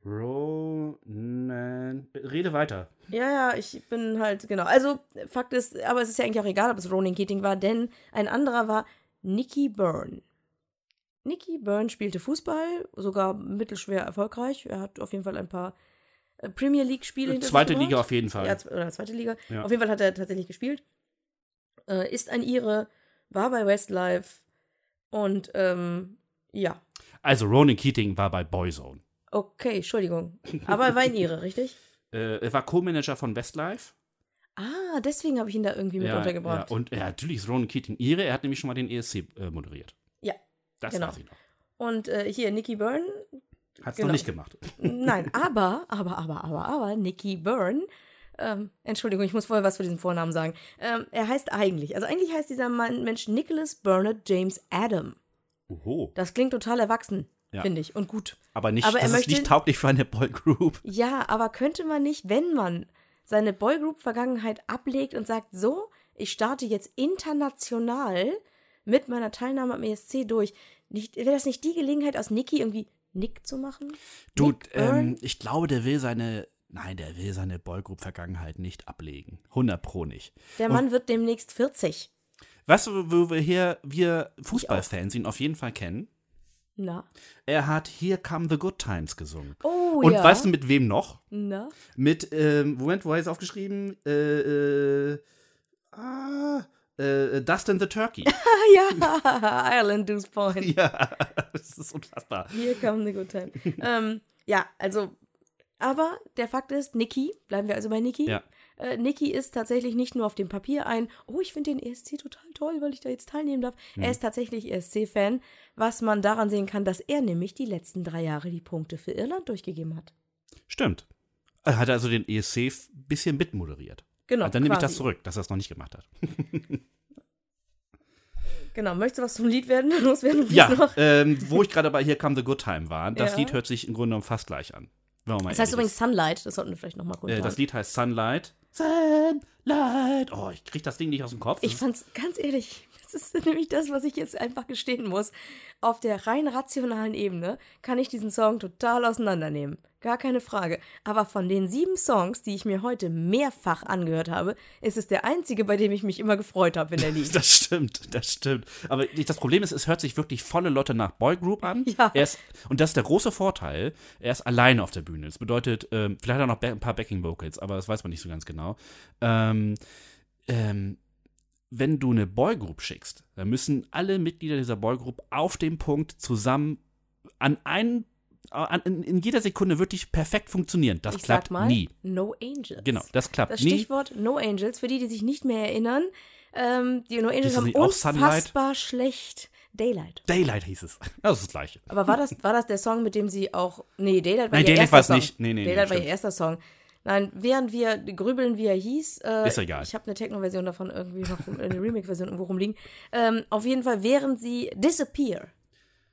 Ronan. Rede weiter. Ja, ja, ich bin halt, genau. Also, Fakt ist, aber es ist ja eigentlich auch egal, ob es Ronan Keating war, denn ein anderer war Nicky Byrne. Nicky Byrne spielte Fußball, sogar mittelschwer erfolgreich. Er hat auf jeden Fall ein paar äh, Premier League-Spiele hinter sich Zweite. Liga auf jeden Fall. Ja, oder zweite Liga. Ja. Auf jeden Fall hat er tatsächlich gespielt. Äh, ist ein Ire, war bei Westlife und ähm, ja. Also, Ronan Keating war bei Boyzone. Okay, Entschuldigung. Aber er war ein Ire, richtig? Äh, er war Co-Manager von Westlife. Ah, deswegen habe ich ihn da irgendwie mit untergebracht. Ja, und ja, natürlich ist Ronan Keating ihre. Er hat nämlich schon mal den ESC äh, moderiert. Ja, Das genau. weiß ich noch. Und äh, hier, Nicky Byrne. Hat es Genau. noch nicht gemacht. Nein, aber, aber, aber, aber, aber, Nicky Byrne. Ähm, Entschuldigung, ich muss vorher was für diesen Vornamen sagen. Ähm, er heißt eigentlich, also eigentlich heißt dieser Mann, Mensch Nicholas Bernard James Adam. Oho. Das klingt total erwachsen, Ja. finde ich, und gut. Aber nicht, Aber er das ist möchte- nicht tauglich für eine Boygroup. Ja, aber könnte man nicht, wenn man seine Boygroup-Vergangenheit ablegt und sagt, so, ich starte jetzt international mit meiner Teilnahme am ESC durch, nicht- wäre das nicht die Gelegenheit, aus Nicky irgendwie Nick zu machen? Du, ähm, ich glaube, der will seine, nein, der will seine Boygroup-Vergangenheit nicht ablegen. 100 pro nicht. Der Mann wird demnächst 40. Weißt du, wo wir hier, wir Fußballfans ihn auf jeden Fall kennen? Na? Er hat Here Come the Good Times gesungen. Oh Und ja. weißt du, mit wem noch? Na? Mit, ähm, Moment, wo habe ich es aufgeschrieben? Äh, äh, ah, äh, Dustin the Turkey. Ja, Ireland Deuce Point. ja, das ist unfassbar. Here come the good time. ähm, ja, also, aber der Fakt ist, Niki, bleiben wir also bei Niki. Ja. Äh, Niki ist tatsächlich nicht nur auf dem Papier ein, oh, ich finde den ESC total toll, weil ich da jetzt teilnehmen darf. Hm. Er ist tatsächlich ESC-Fan, was man daran sehen kann, dass er nämlich die letzten drei Jahre die Punkte für Irland durchgegeben hat. Stimmt. Er hat also den ESC ein bisschen mitmoderiert. Genau. Also dann nehme ich das zurück, dass er es noch nicht gemacht hat. Genau, möchtest du was zum Lied werden? Loswerden? Ja, Noch? ähm, wo ich gerade bei Here Come the Good Time war, das Ja. Lied hört sich im Grunde genommen fast gleich an. Das heißt übrigens Sunlight, das sollten wir vielleicht nochmal kurz äh. Das Lied heißt Sunlight. Sunlight. Oh, ich krieg das Ding nicht aus dem Kopf. Ich fand's ganz ehrlich, das ist nämlich das, was ich jetzt einfach gestehen muss. Auf der rein rationalen Ebene kann ich diesen Song total auseinandernehmen. Gar keine Frage. Aber von den sieben Songs, die ich mir heute mehrfach angehört habe, ist es der einzige, bei dem ich mich immer gefreut habe, wenn er liegt. Das stimmt, das stimmt. Aber das Problem ist, es hört sich wirklich volle Lotte nach Boygroup an. Ja. Er ist, und das ist der große Vorteil, er ist alleine auf der Bühne. Das bedeutet, ähm, vielleicht auch noch ein paar Backing-Vocals, aber das weiß man nicht so ganz genau. Ähm, ähm, wenn du eine Boygroup schickst, dann müssen alle Mitglieder dieser Boygroup auf dem Punkt zusammen an einen in, in jeder Sekunde wirklich perfekt funktionieren. Das ich klappt mal, nie. No Angels. Genau, das klappt Das nie. Stichwort No Angels, für die, die sich nicht mehr erinnern, ähm, die No Angels das haben unfassbar schlecht Daylight. Daylight hieß es. Das ist das Gleiche. Aber war das, war das der Song, mit dem sie auch. Nee, Daylight war Nein, ihr Daylight erster war Song. nicht. Nee, nee, nee, Daylight war ihr stimmt. erster Song. Nein, während wir grübeln, wie er hieß. Äh, Ist egal. Ich habe eine Techno-Version davon irgendwie noch, eine Remake-Version irgendwo rumliegen. Ähm, auf jeden Fall, während sie Disappear.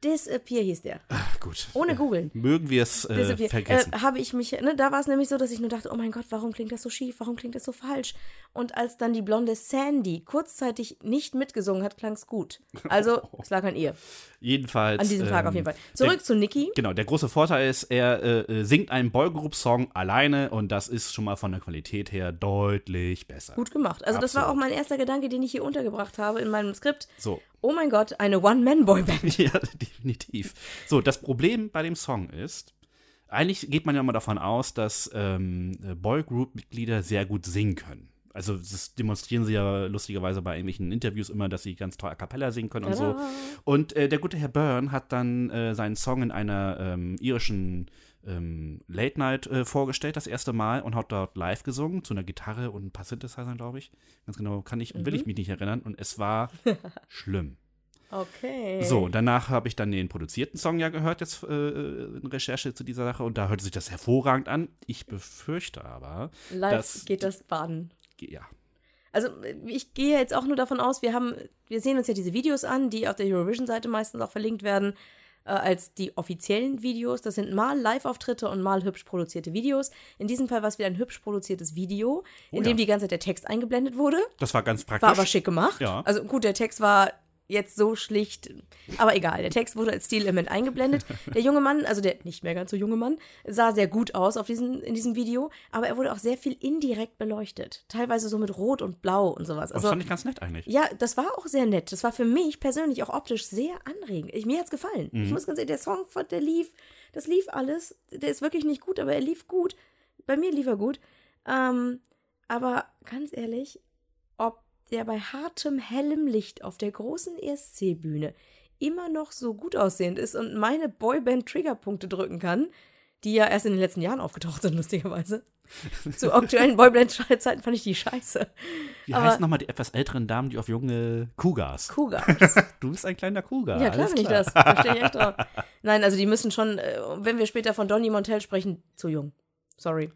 Disappear hieß der. Gut. Ohne googeln. Mögen wir es äh, Disappear. vergessen. Äh, habe ich mich, ne, da war es nämlich so, dass ich nur dachte, oh mein Gott, warum klingt das so schief, warum klingt das so falsch? Und als dann die blonde Sandy kurzzeitig nicht mitgesungen hat, klang es gut. Also, es lag an ihr. Jedenfalls. An diesem Tag ähm, auf jeden Fall. Zurück der, zu Niki. Genau, der große Vorteil ist, er äh, äh, singt einen Boygroup-Song alleine und das ist schon mal von der Qualität her deutlich besser. Gut gemacht. Also, das war auch Absolut. mein erster Gedanke, den ich hier untergebracht habe in meinem Skript. So. Oh mein Gott, eine One-Man-Boyband. ja, definitiv. So, das Problem bei dem Song ist, eigentlich geht man ja immer davon aus, dass ähm, Boygroup-Mitglieder sehr gut singen können. Also das demonstrieren sie ja lustigerweise bei irgendwelchen Interviews immer, dass sie ganz toll a cappella singen können und so. Tada. Und äh, der gute Herr Byrne hat dann äh, seinen Song in einer ähm, irischen ähm, Late Night äh, vorgestellt, das erste Mal, und hat dort live gesungen, zu einer Gitarre und ein paar Synthesizern, glaube ich. Ganz genau kann ich und will ich mich nicht erinnern. Und es war schlimm. Okay. So, danach habe ich dann den produzierten Song ja gehört, jetzt äh, in Recherche zu dieser Sache, und da hörte sich das hervorragend an. Ich befürchte aber, Live das- geht das baden. ja, Also ich gehe jetzt auch nur davon aus, wir haben, wir sehen uns ja diese Videos an, die auf der Eurovision-Seite meistens auch verlinkt werden, äh, als die offiziellen Videos. Das sind mal Live-Auftritte und mal hübsch produzierte Videos. In diesem Fall war es wieder ein hübsch produziertes Video, in Oh dem ja. die ganze Zeit der Text eingeblendet wurde. das war ganz praktisch. War aber schick gemacht. Ja. Also gut, der Text war jetzt so schlicht, aber egal. Der Text wurde als Stilelement eingeblendet. Der junge Mann, also der nicht mehr ganz so junge Mann, sah sehr gut aus auf diesen, in diesem Video, aber er wurde auch sehr viel indirekt beleuchtet. Teilweise so mit Rot und Blau und sowas. das Also, fand ich ganz nett eigentlich. ja, das war auch sehr nett. Das war für mich persönlich auch optisch sehr anregend. Ich, mir hat's gefallen. Mhm. Ich muss ganz ehrlich, der Song, der lief, das lief alles. Der ist wirklich nicht gut, aber er lief gut. Bei mir lief er gut. Ähm, aber ganz ehrlich, der bei hartem, hellem Licht auf der großen ESC-Bühne immer noch so gut aussehend ist und meine Boyband-Triggerpunkte drücken kann, die ja erst in den letzten Jahren aufgetaucht sind, lustigerweise. Zu aktuellen Boyband-Zeiten fand ich die scheiße. Wie aber- heißen nochmal die etwas älteren Damen, die auf junge Cougars? Cougars. Du bist ein kleiner Cougar. Ja, klar bin ich das. Verstehe ich echt auch. Nein, also die müssen schon, äh, wenn wir später von Donny Montel sprechen, zu jung. Sorry.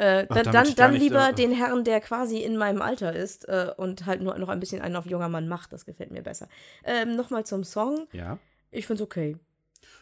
Äh, Ach, dann, dann, lieber äh, den Herrn, der quasi in meinem Alter ist äh, und halt nur noch ein bisschen einen auf junger Mann macht. Das gefällt mir besser. Ähm, Nochmal zum Song. Ja. Ich find's okay.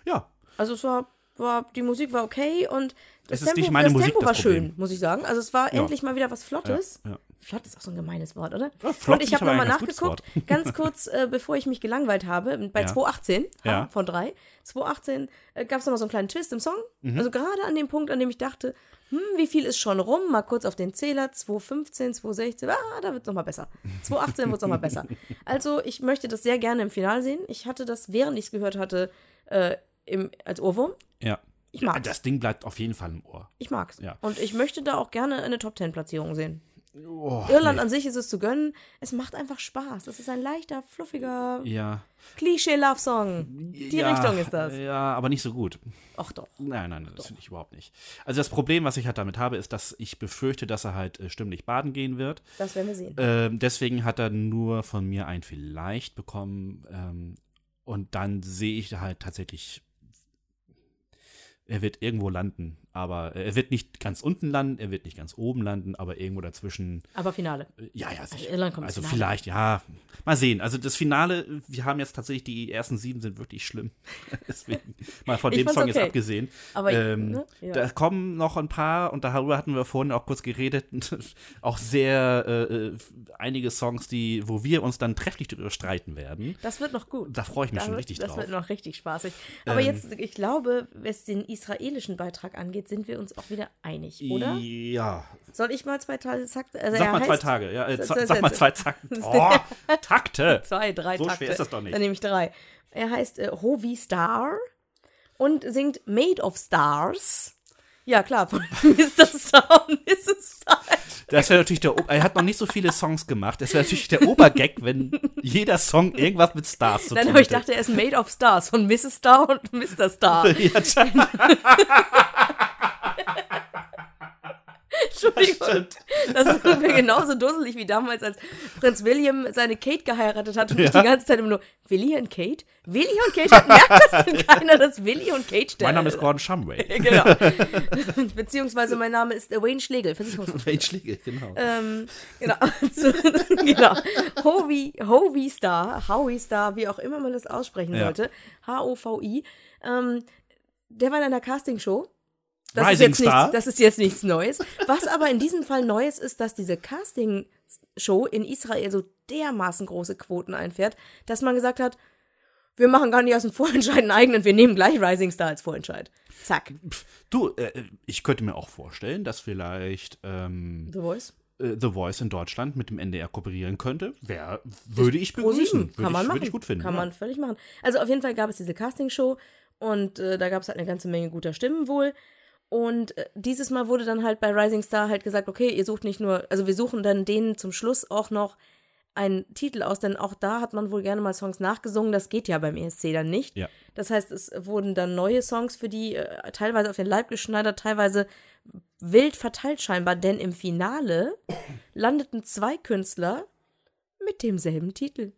Ja. Also es war, war die Musik war okay und das ist Tempo, das Musik Tempo das war schön, Problem. muss ich sagen. Also es war Ja. endlich mal wieder was Flottes. Ja, ja. Flott ist auch so ein gemeines Wort, oder? Ja, flott und ich habe nochmal nachgeguckt, ganz kurz, äh, bevor ich mich gelangweilt habe, bei Ja. 218 Ja. von 3. 218 äh, gab es nochmal so einen kleinen Twist im Song. Mhm. Also gerade an dem Punkt, an dem ich dachte, hm, wie viel ist schon rum? Mal kurz auf den Zähler. 215, 216, ah, da wird es nochmal besser. 218 wird es nochmal besser. Also ich möchte das sehr gerne im Finale sehen. Ich hatte das, während ich es gehört hatte, äh, im, als Ohrwurm. Ja. Ich mag's. Das Ding bleibt auf jeden Fall im Ohr. Ich mag's. Ja. Und ich möchte da auch gerne eine Top-10-Platzierung sehen. Oh, Irland nee. an sich ist es zu gönnen. Es macht einfach Spaß. Das ist ein leichter, fluffiger Ja. Klischee-Love-Song. Die ja, Richtung ist das. Ja, aber nicht so gut. Ach doch. Nein, nein, das finde ich überhaupt nicht. Also das Problem, was ich halt damit habe, ist, dass ich befürchte, dass er halt äh, stimmlich baden gehen wird. Das werden wir sehen. Ähm, deswegen hat er nur von mir ein vielleicht bekommen. Ähm, und dann sehe ich halt tatsächlich, er wird irgendwo landen. Aber äh, er wird nicht ganz unten landen, er wird nicht ganz oben landen, aber irgendwo dazwischen. Aber Finale. Äh, ja, ja, sicher. Irland kommt also Finale. vielleicht, ja. Mal sehen. Also das Finale, wir haben jetzt tatsächlich die ersten sieben sind wirklich schlimm. Deswegen mal von dem Song okay. jetzt abgesehen. Aber ähm, ne? ja. Da kommen noch ein paar und darüber hatten wir vorhin auch kurz geredet. auch sehr äh, äh, einige Songs, die, wo wir uns dann trefflich darüber streiten werden. das wird noch gut. Da freue ich mich Da schon wird- richtig das drauf. wird noch richtig spaßig. Aber Ähm, jetzt, ich glaube, was den israelischen Beitrag angeht, sind wir uns auch wieder einig, oder? Ja. Soll ich mal zwei Tage Takt? Also Sag mal zwei heißt Tage. Ja, äh, So- sag so- sag mal so- zwei Takte. Oh, Takte. Zwei, drei So Takte. schwer ist das doch nicht. Dann nehme ich drei. Er heißt äh, Hovi Star und singt Made of Stars. Ja, klar, von Mr. Star und Mrs. Star. Das wäre natürlich der. O er hat noch nicht so viele Songs gemacht. Das wäre natürlich der Obergag, wenn jeder Song irgendwas mit Stars zu Nein, tun aber ich dachte, er ist Made of Stars von Mrs. Star und Mr. Star. Ja, Entschuldigung. Das ist ungefähr genauso dusselig wie damals, als Prinz William seine Kate geheiratet hat und ich die ganze Zeit immer nur, Willi und Kate? Willi und Kate? Merkt das denn keiner, dass Willi und Kate mein Name ist Gordon Shumway. Genau. Beziehungsweise mein Name ist äh, Wayne Schlegel, Versicherungsvertreter. Wayne Schlegel, genau. Ähm, genau. Genau. Hovi, Hovi Star, Howie Star, wie auch immer man das aussprechen Ja. sollte. H-O-V-I. Ähm, der war in einer Castingshow. Das Rising ist, jetzt Star. Nichts, das ist jetzt nichts Neues. Was aber in diesem Fall Neues ist, dass diese Castingshow in Israel so dermaßen große Quoten einfährt, dass man gesagt hat, wir machen gar nicht aus dem Vorentscheid einen eigenen, wir nehmen gleich Rising Star als Vorentscheid. Zack. Du, äh, ich könnte mir auch vorstellen, dass vielleicht ähm, The Voice. äh, The Voice in Deutschland mit dem NDR kooperieren könnte. Wär, würde ich begrüßen. Würde Kann man ich, machen. würde ich gut finden. Kann ja. man völlig machen. Also auf jeden Fall gab es diese Castingshow und äh, da gab es halt eine ganze Menge guter Stimmen wohl. Und äh, dieses Mal wurde dann halt bei Rising Star halt gesagt, okay, ihr sucht nicht nur, also wir suchen dann denen zum Schluss auch noch einen Titel aus, denn auch da hat man wohl gerne mal Songs nachgesungen, das geht ja beim ESC dann nicht. Ja. Das heißt, es wurden dann neue Songs für die äh, teilweise auf den Leib geschneidert, teilweise wild verteilt scheinbar, denn im Finale landeten zwei Künstler mit demselben Titel.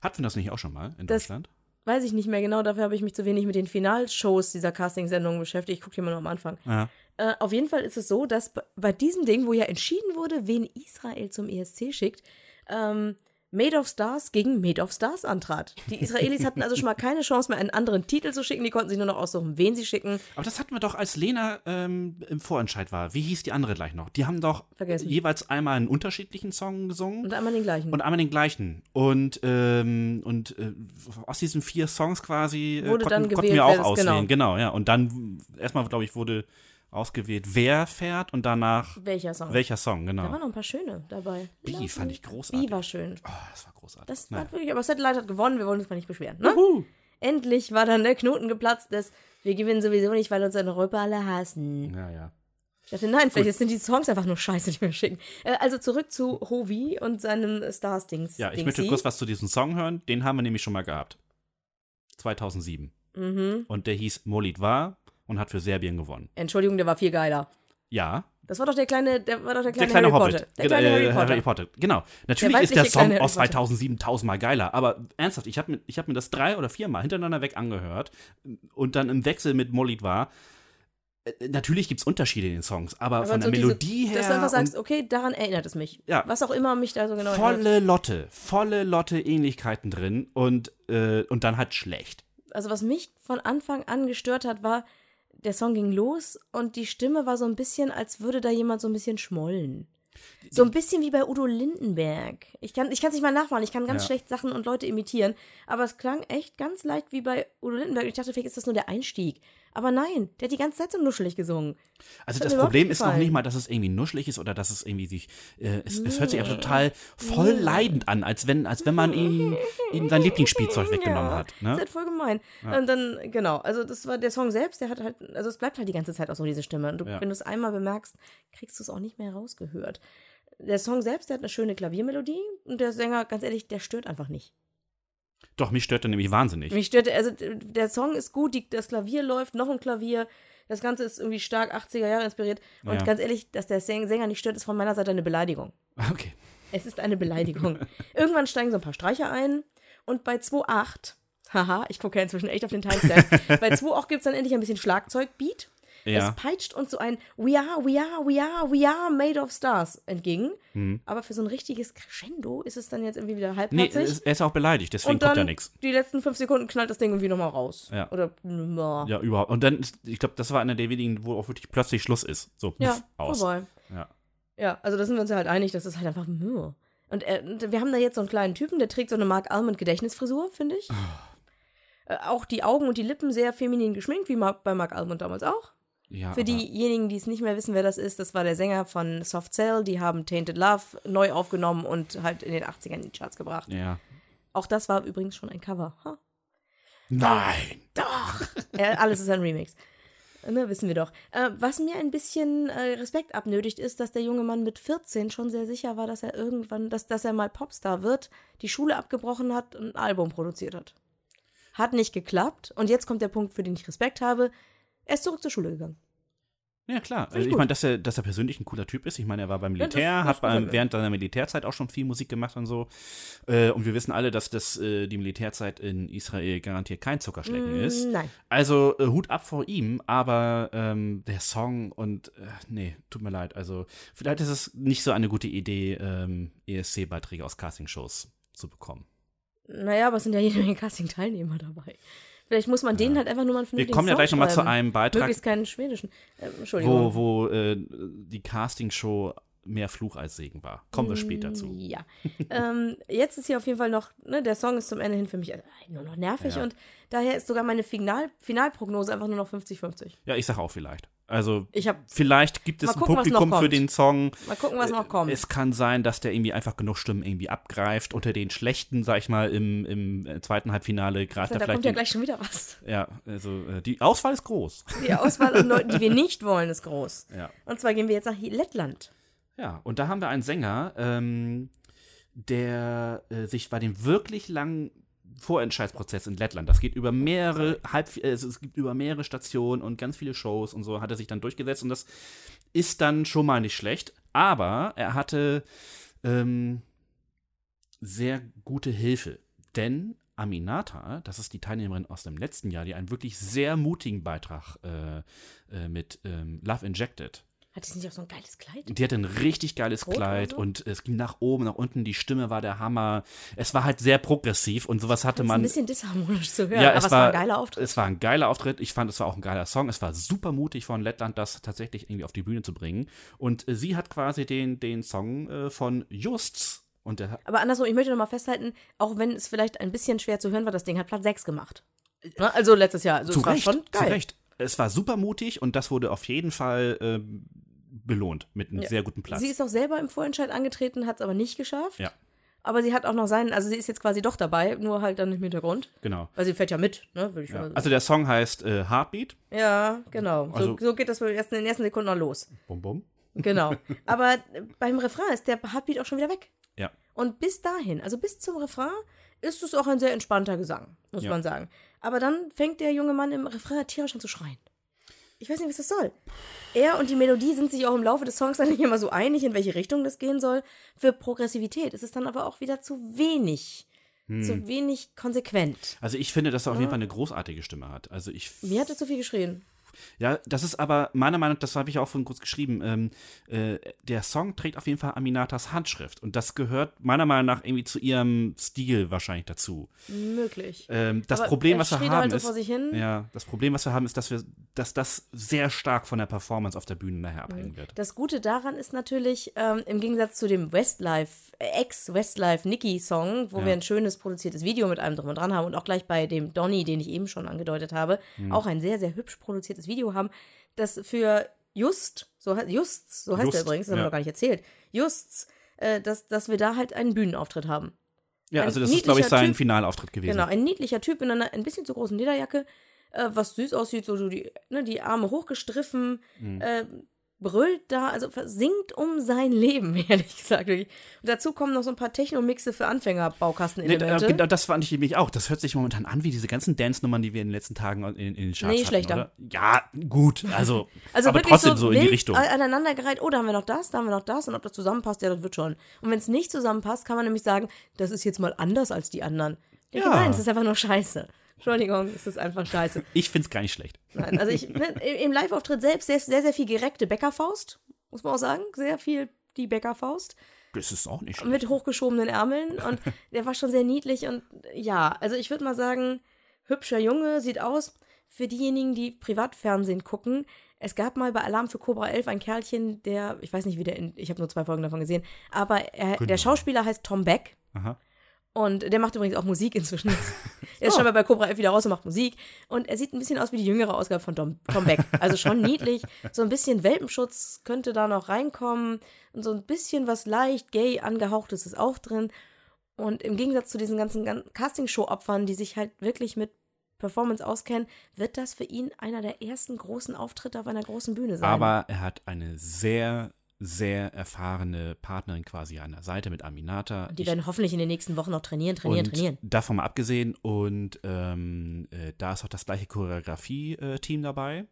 Hatten das nicht auch schon mal in Das- Deutschland? Weiß ich nicht mehr genau, dafür habe ich mich zu wenig mit den Finalshows dieser Casting-Sendung beschäftigt. Ich gucke hier mal nur am Anfang. Ja. Äh, auf jeden Fall ist es so, dass bei diesem Ding, wo ja entschieden wurde, wen Israel zum ESC schickt, ähm, Made of Stars gegen Made of Stars antrat. Die Israelis hatten also schon mal keine Chance mehr, einen anderen Titel zu schicken. Die konnten sich nur noch aussuchen, wen sie schicken. Aber das hatten wir doch, als Lena ähm, im Vorentscheid war. Wie hieß die andere gleich noch? Die haben doch Vergessen. jeweils einmal einen unterschiedlichen Song gesungen. Und einmal den gleichen. Und einmal den gleichen. Und, ähm, und äh, aus diesen vier Songs quasi äh, Wurde dann konnten, konnten wir auch auswählen. genau. Genau. ja. Und dann erstmal, glaube ich, wurde ausgewählt, wer fährt und danach Welcher Song? welcher Song, Da waren genau. noch ein paar schöne dabei. Bee fand ich großartig. Bee war schön. Oh, das war großartig. Das war wirklich, aber Satellite hat gewonnen, wir wollen uns mal nicht beschweren. Ne? Juhu. Endlich war dann der Knoten geplatzt, dass wir gewinnen sowieso nicht, weil uns in Europa alle hassen. Ja, ja. Ich dachte, nein, vielleicht sind die Songs einfach nur scheiße, die wir schicken. Äh, also zurück zu Hovi und seinem Stars-Dings. Ja, ich möchte kurz was zu diesem Song hören. Den haben wir nämlich schon mal gehabt. 2007. Mhm. Und der hieß Molid war und hat für Serbien gewonnen. Entschuldigung, der war viel geiler. Ja, Das war doch der kleine, der war doch der der kleine, kleine Harry Hobbit. Potter. Der Genau, kleine äh, Harry Potter. Genau. Natürlich ist weibliche der Song kleine Harry aus Potter. 2007 tausendmal geiler. Aber ernsthaft, ich habe mir, ich hab mir das drei oder viermal hintereinander weg angehört und dann im Wechsel mit Molid war. Äh, Natürlich gibt es Unterschiede in den Songs, aber, Aber von so der diese- Melodie her. Dass du einfach sagst, okay, daran erinnert es mich. Ja. Was auch immer mich da so genau erinnert. volle Lotte, volle Lotte Ähnlichkeiten drin und, äh, und dann halt schlecht. Also was mich von Anfang an gestört hat, war, der Song ging los und die Stimme war so ein bisschen, als würde da jemand so ein bisschen schmollen. So ein bisschen wie bei Udo Lindenberg. Ich kann es nicht mal nachmachen, ich kann ganz Ja. schlecht Sachen und Leute imitieren, aber es klang echt ganz leicht wie bei Udo Lindenberg. Ich dachte, vielleicht ist das nur der Einstieg. Aber nein, der hat die ganze Zeit so nuschelig gesungen. Also das überhaupt Problem ist noch nicht mal, dass es irgendwie nuschelig ist oder dass es irgendwie sich, äh, es, es hört sich einfach total voll leidend an, als wenn, als wenn man ihm, ihm sein Lieblingsspielzeug weggenommen Ja, hat. Das Ne? ist halt voll gemein. Und dann, genau, also das war der Song selbst, der hat halt, also es bleibt halt die ganze Zeit auch so diese Stimme. Und du, Ja. wenn du es einmal bemerkst, kriegst du es auch nicht mehr rausgehört. Der Song selbst, der hat eine schöne Klaviermelodie und der Sänger, ganz ehrlich, der stört einfach nicht. Doch, mich stört er nämlich wahnsinnig. Mich stört, also der Song ist gut, die, das Klavier läuft, noch ein Klavier. Das Ganze ist irgendwie stark 80er Jahre inspiriert. Und Ja. ganz ehrlich, dass der Säng- Sänger nicht stört, ist von meiner Seite eine Beleidigung. Okay. Es ist eine Beleidigung. Irgendwann steigen so ein paar Streicher ein und bei 2.8, haha, ich gucke ja inzwischen echt auf den Timestamp, bei 2.8 gibt es dann endlich ein bisschen Schlagzeugbeat. Ja. Es peitscht uns so ein We are, we are, we are, we are made of stars entgegen. Aber für so ein richtiges Crescendo ist es dann jetzt irgendwie wieder Nee, halbherzig. es- er ist auch beleidigt, deswegen und kommt dann ja nichts. die letzten fünf Sekunden knallt das Ding irgendwie nochmal raus. Ja. Oder, ja, Ja, überhaupt. Und dann, ich glaube, das war einer der wenigen, wo auch wirklich plötzlich Schluss ist. So, ja puff, aus. vorbei. Ja. Ja, also da sind wir uns ja halt einig, das ist halt einfach Mühe. Und, äh, und wir haben da jetzt so einen kleinen Typen, der trägt so eine Mark Almond Gedächtnisfrisur, finde ich. Äh, auch die Augen und die Lippen sehr feminin geschminkt, wie bei Mark Almond damals auch. Ja Für diejenigen, die es nicht mehr wissen, wer das ist, das war der Sänger von Soft Cell, die haben Tainted Love neu aufgenommen und halt in den 80ern in die Charts gebracht. Ja. Auch das war übrigens schon ein Cover. Ha. Nein! Doch! ja, alles ist ein Remix. Ne, wissen wir doch. Äh, was mir ein bisschen äh, Respekt abnötigt, ist, dass der junge Mann mit 14 schon sehr sicher war, dass er irgendwann, dass, dass er mal Popstar wird, die Schule abgebrochen hat und ein Album produziert hat. Hat nicht geklappt. Und jetzt kommt der Punkt, für den ich Respekt habe. Er ist zurück zur Schule gegangen. Ja, klar. Find Also ich ich gut. meine, dass er, dass er persönlich ein cooler Typ ist. Ich meine, er war beim Ja, das- Militär, das hat beim, während seiner Militärzeit auch schon viel Musik gemacht und so. Äh, und wir wissen alle, dass das äh, die Militärzeit in Israel garantiert kein Zuckerschlecken ist. Mm, Nein. Also äh, Hut ab vor ihm, aber ähm, der Song und äh, nee, tut mir leid. Also vielleicht ist es nicht so eine gute Idee, ähm, ESC-Beiträge aus Castingshows zu bekommen. Naja, aber es sind ja jede Menge Casting-Teilnehmer dabei. Vielleicht muss man denen halt einfach nur mal einen Wir vernünftigen kommen ja gleich nochmal zu einem Beitrag, Möglichst keinen schwedischen. Ähm, Entschuldigung. wo, wo äh, die Castingshow mehr Fluch als Segen war. Kommen wir später zu. Ja. ähm, jetzt ist hier auf jeden Fall noch, ne, der Song ist zum Ende hin für mich äh, nur noch nervig Ja. und daher ist sogar meine Final Finalprognose einfach nur noch 50-50. Ja, ich sag auch vielleicht. Also Ich habe vielleicht gibt es ein gucken, Publikum für den Song. mal gucken, was noch kommt. Es kann sein, dass der irgendwie einfach genug Stimmen irgendwie abgreift. Unter den schlechten, sag ich mal, im, im äh, zweiten Halbfinale greift da er vielleicht. kommt ja den- gleich schon wieder was. ja, also äh, die Auswahl ist groß. Die Auswahl an Leuten, die wir nicht wollen, ist groß. Ja. Und zwar gehen wir jetzt nach Lettland. Ja, und da haben wir einen Sänger, ähm, der äh, sich bei dem wirklich langen Vorentscheidsprozess in Lettland, das geht über mehrere halb, also es gibt über mehrere Stationen und ganz viele Shows und so, hat er sich dann durchgesetzt und das ist dann schon mal nicht schlecht, aber er hatte ähm, sehr gute Hilfe, denn Aminata, das ist die Teilnehmerin aus dem letzten Jahr, die einen wirklich sehr mutigen Beitrag äh, äh, mit ähm, Love Injected Hat es nicht auch so ein geiles Kleid? die hatte ein richtig geiles Rot Kleid so? und es ging nach oben, nach unten, die Stimme war der Hammer. Es war halt sehr progressiv und sowas hatte Das ist man. ein bisschen disharmonisch zu hören, ja, aber es war, war ein geiler Auftritt. Es war ein geiler Auftritt. Ich fand, es war auch ein geiler Song. Es war super mutig von Lettland, das tatsächlich irgendwie auf die Bühne zu bringen. Und äh, sie hat quasi den, den Song äh, von Justs und der, Aber andersrum, ich möchte noch mal festhalten, auch wenn es vielleicht ein bisschen schwer zu hören war, das Ding hat Platz 6 gemacht. Ne? Also letztes Jahr. Also zu es war Recht, schon zu geil. Recht. Es war super mutig und das wurde auf jeden Fall ähm, belohnt mit einem Ja. sehr guten Platz. Sie ist auch selber im Vorentscheid angetreten, hat es aber nicht geschafft. ja, Aber sie hat auch noch seinen, also sie ist jetzt quasi doch dabei, nur halt dann im Hintergrund. genau. Weil sie fährt ja mit, ne? Würde ich Ja. Also der Song heißt äh, Heartbeat. Ja, genau. Also- so, so geht das wohl erst in den ersten Sekunden noch los. Bum, bum. Genau. Aber beim Refrain ist der Heartbeat auch schon wieder weg. Ja. Und bis dahin, also bis zum Refrain, ist es auch ein sehr entspannter Gesang, muss Ja. man sagen. Aber dann fängt der junge Mann im Refrain tierisch an zu schreien. Ich weiß nicht, was das soll. Er und die Melodie sind sich auch im Laufe des Songs dann nicht immer so einig, in welche Richtung das gehen soll. Für Progressivität ist es dann aber auch wieder zu wenig. Hm. Zu wenig konsequent. Also ich finde, dass er auf jeden Fall eine großartige Stimme hat. Also ich. Mir hat er zu viel geschrien. Ja, das ist aber meiner Meinung nach, das habe ich auch vorhin kurz geschrieben, ähm, äh, der Song trägt auf jeden Fall Aminatas Handschrift und das gehört meiner Meinung nach irgendwie zu ihrem Stil wahrscheinlich dazu. Möglich. Ähm, das Aber Problem, was wir haben, ist, ja, das Problem, was wir haben, ist, dass wir, dass das sehr stark von der Performance auf der Bühne nachher abhängen wird. Das Gute daran ist natürlich, ähm, im Gegensatz zu dem Westlife, äh, Ex-Westlife-Nicky-Song, wo Ja. wir ein schönes produziertes Video mit allem drum und dran haben und auch gleich bei dem Donny, den ich eben schon angedeutet habe, Hm. auch ein sehr, sehr hübsch produziertes Video haben, das für Just, so, Just, so heißt Just, er übrigens, das haben ja. wir noch gar nicht erzählt, Justs, äh, dass, dass wir da halt einen Bühnenauftritt haben. Ja, ein also das ist, glaube ich, sein Typ. Finalauftritt gewesen. Genau, ein niedlicher Typ in einer ein bisschen zu großen Lederjacke, äh, was süß aussieht, so, so die, ne, die Arme hochgestriffen, Mhm. äh, brüllt da, also singt um sein Leben, ehrlich gesagt. Und dazu kommen noch so ein paar Techno-Mixe für Anfänger, Nee, äh, genau, das fand ich nämlich auch. Das hört sich momentan an wie diese ganzen Dance-Nummern, die wir in den letzten Tagen in, in den Charts Nee, hatten, schlechter. oder? Ja, gut, also, also aber trotzdem so, in die Richtung. aneinandergereiht, oh, da haben wir noch das, da haben wir noch das und ob das zusammenpasst, ja, das wird schon. Und wenn es nicht zusammenpasst, kann man nämlich sagen, das ist jetzt mal anders als die anderen. Ja. Nein, es ist einfach nur scheiße. Entschuldigung, es ist einfach scheiße. Ich find's gar nicht schlecht. Nein, also ich, ne, im Live-Auftritt selbst sehr, sehr, sehr viel gereckte Bäckerfaust, muss man auch sagen. Sehr viel die Bäckerfaust. Das ist auch nicht Mit hochgeschobenen Ärmeln und der war schon sehr niedlich und ja, also ich würde mal sagen, hübscher Junge, sieht aus. Für diejenigen, die Privatfernsehen gucken, es gab mal bei Alarm für Cobra 11 ein Kerlchen, der, ich weiß nicht, wie der, in, ich habe nur zwei Folgen davon gesehen, aber er, Genau. der Schauspieler heißt Tom Beck Aha. Und der macht übrigens auch Musik inzwischen. er ist schon mal bei Cobra 11 wieder raus und macht Musik. Und er sieht ein bisschen aus wie die jüngere Ausgabe von Tom, Tom Beck. Also schon niedlich. So ein bisschen Welpenschutz könnte da noch reinkommen. Und so ein bisschen was leicht gay angehauchtes ist auch drin. Und im Gegensatz zu diesen ganzen gan- Castingshow-Opfern, die sich halt wirklich mit Performance auskennen, wird das für ihn einer der ersten großen Auftritte auf einer großen Bühne sein. Aber er hat eine sehr, sehr erfahrene Partnerin quasi an der Seite mit Aminata. Und die Ich- werden hoffentlich in den nächsten Wochen noch trainieren, trainieren, trainieren. Davon mal abgesehen, und ähm, äh, da ist auch das gleiche Choreografie-Team dabei.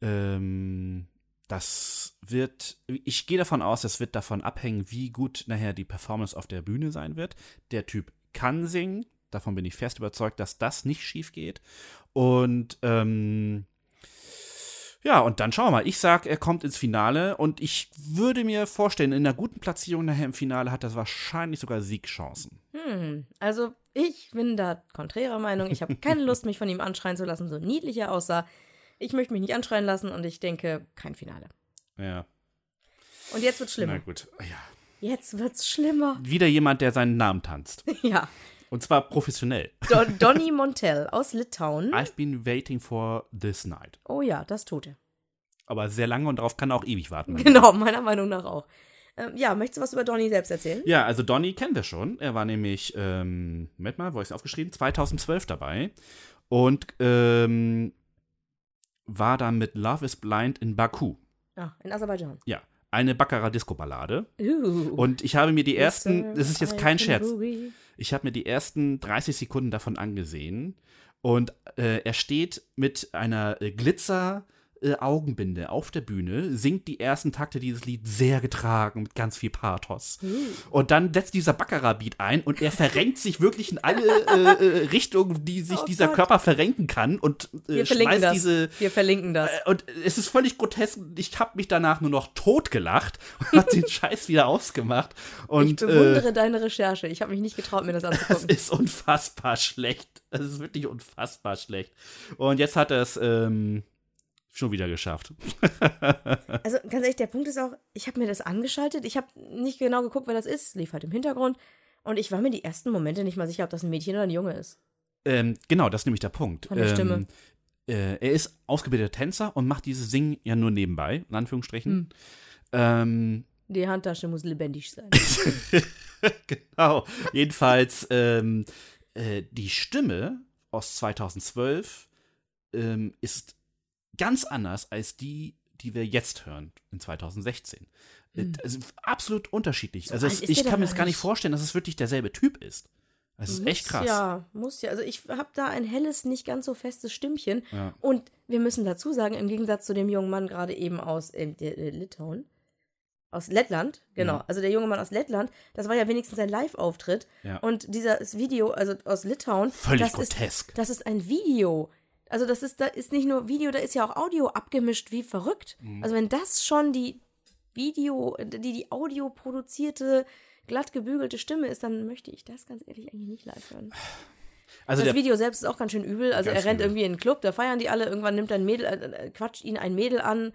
Ähm, das wird, ich gehe davon aus, es wird davon abhängen, wie gut nachher die Performance auf der Bühne sein wird. Der Typ kann singen, davon bin ich fest überzeugt, dass das nicht schief geht. Und ähm, ja, und dann schauen wir mal. Ich sag, er kommt ins Finale und ich würde mir vorstellen, in einer guten Platzierung nachher im Finale hat er wahrscheinlich sogar Siegchancen. Hm, also ich bin da konträrer Meinung. Ich habe keine Lust, mich von ihm anschreien zu lassen, so niedlich er aussah. Ich möchte mich nicht anschreien lassen und ich denke, kein Finale. Ja. Und jetzt wird's Na schlimmer. gut. Ja. Jetzt wird's schlimmer. Wieder jemand, der seinen Namen tanzt. Ja. Und zwar professionell. Don Donny Montel aus Litauen. I've been waiting for this night. Oh ja, das tut er. Aber sehr lange und darauf kann er auch ewig warten. Genau, meiner Meinung nach auch. Ähm, ja, möchtest du was über Donny selbst erzählen? Ja, also Donny kennen wir schon. Er war nämlich, ähm, Moment mal, wo ich es aufgeschrieben? 2012 dabei. Und ähm, war dann mit Love is Blind in Baku. Ah, in Aserbaidschan. Ja, eine Baccarat-Disco-Ballade. Uh. Und ich habe mir die ersten, das ist jetzt kein Scherz, ich habe mir die ersten 30 Sekunden davon angesehen und äh, er steht mit einer äh, Glitzer äh, Augenbinde auf der Bühne, singt die ersten Takte dieses Lied sehr getragen mit ganz viel Pathos. Und dann setzt dieser Baccarat-Beat ein und er verrenkt sich wirklich in alle äh, äh, Richtungen, die sich Oh dieser Gott. Körper verrenken kann und äh, Wir verlinken das. diese Wir verlinken das. äh, und es ist völlig grotesk. Ich habe mich danach nur noch totgelacht und habe den Scheiß wieder ausgemacht. Und ich bewundere deine Recherche. Ich habe mich nicht getraut, mir das äh, es anzugucken. ist unfassbar schlecht. Es ist wirklich unfassbar schlecht. Und jetzt hat er es ähm, schon wieder geschafft. Also ganz ehrlich, der Punkt ist auch, ich habe mir das angeschaltet. Ich habe nicht genau geguckt, wer das ist. Lief halt im Hintergrund. Und ich war mir die ersten Momente nicht mal sicher, ob das ein Mädchen oder ein Junge ist. Ähm, genau, das ist nämlich der Punkt. Von der ähm, Stimme. Äh, er ist ausgebildeter Tänzer und macht dieses Singen ja nur nebenbei, in Anführungsstrichen. Hm. Ähm, Die Handtasche muss lebendig sein. genau. Jedenfalls ähm, äh, die Stimme aus 2012 ähm, ist ganz anders als die, die wir jetzt hören in 2016. Äh, Also absolut unterschiedlich. also alt es, ich kann mir das gar nicht vorstellen, dass es wirklich derselbe Typ ist. Das ist echt Muss krass. Ja, muss ja. Also ich habe da ein helles, nicht ganz so festes Stimmchen. Ja. Und wir müssen dazu sagen, im Gegensatz zu dem jungen Mann gerade eben aus äh, äh, Litauen, aus Lettland, genau, Ja. also der junge Mann aus Lettland, das war ja wenigstens ein Live-Auftritt. Ja. Und dieses Video, also aus Litauen, Völlig das grotesk. Ist, das ist ein Video. Also das ist, da ist nicht nur Video, da ist ja auch Audio abgemischt wie verrückt. Mhm. Also wenn das schon die Video, die, die Audio produzierte, glatt gebügelte Stimme ist, dann möchte ich das ganz ehrlich eigentlich nicht live hören. Also das Video selbst ist auch ganz schön übel. Also er rennt übel. irgendwie in einen Club, da feiern die alle, irgendwann nimmt ein Mädel, äh, äh, quatscht ihn ein Mädel an,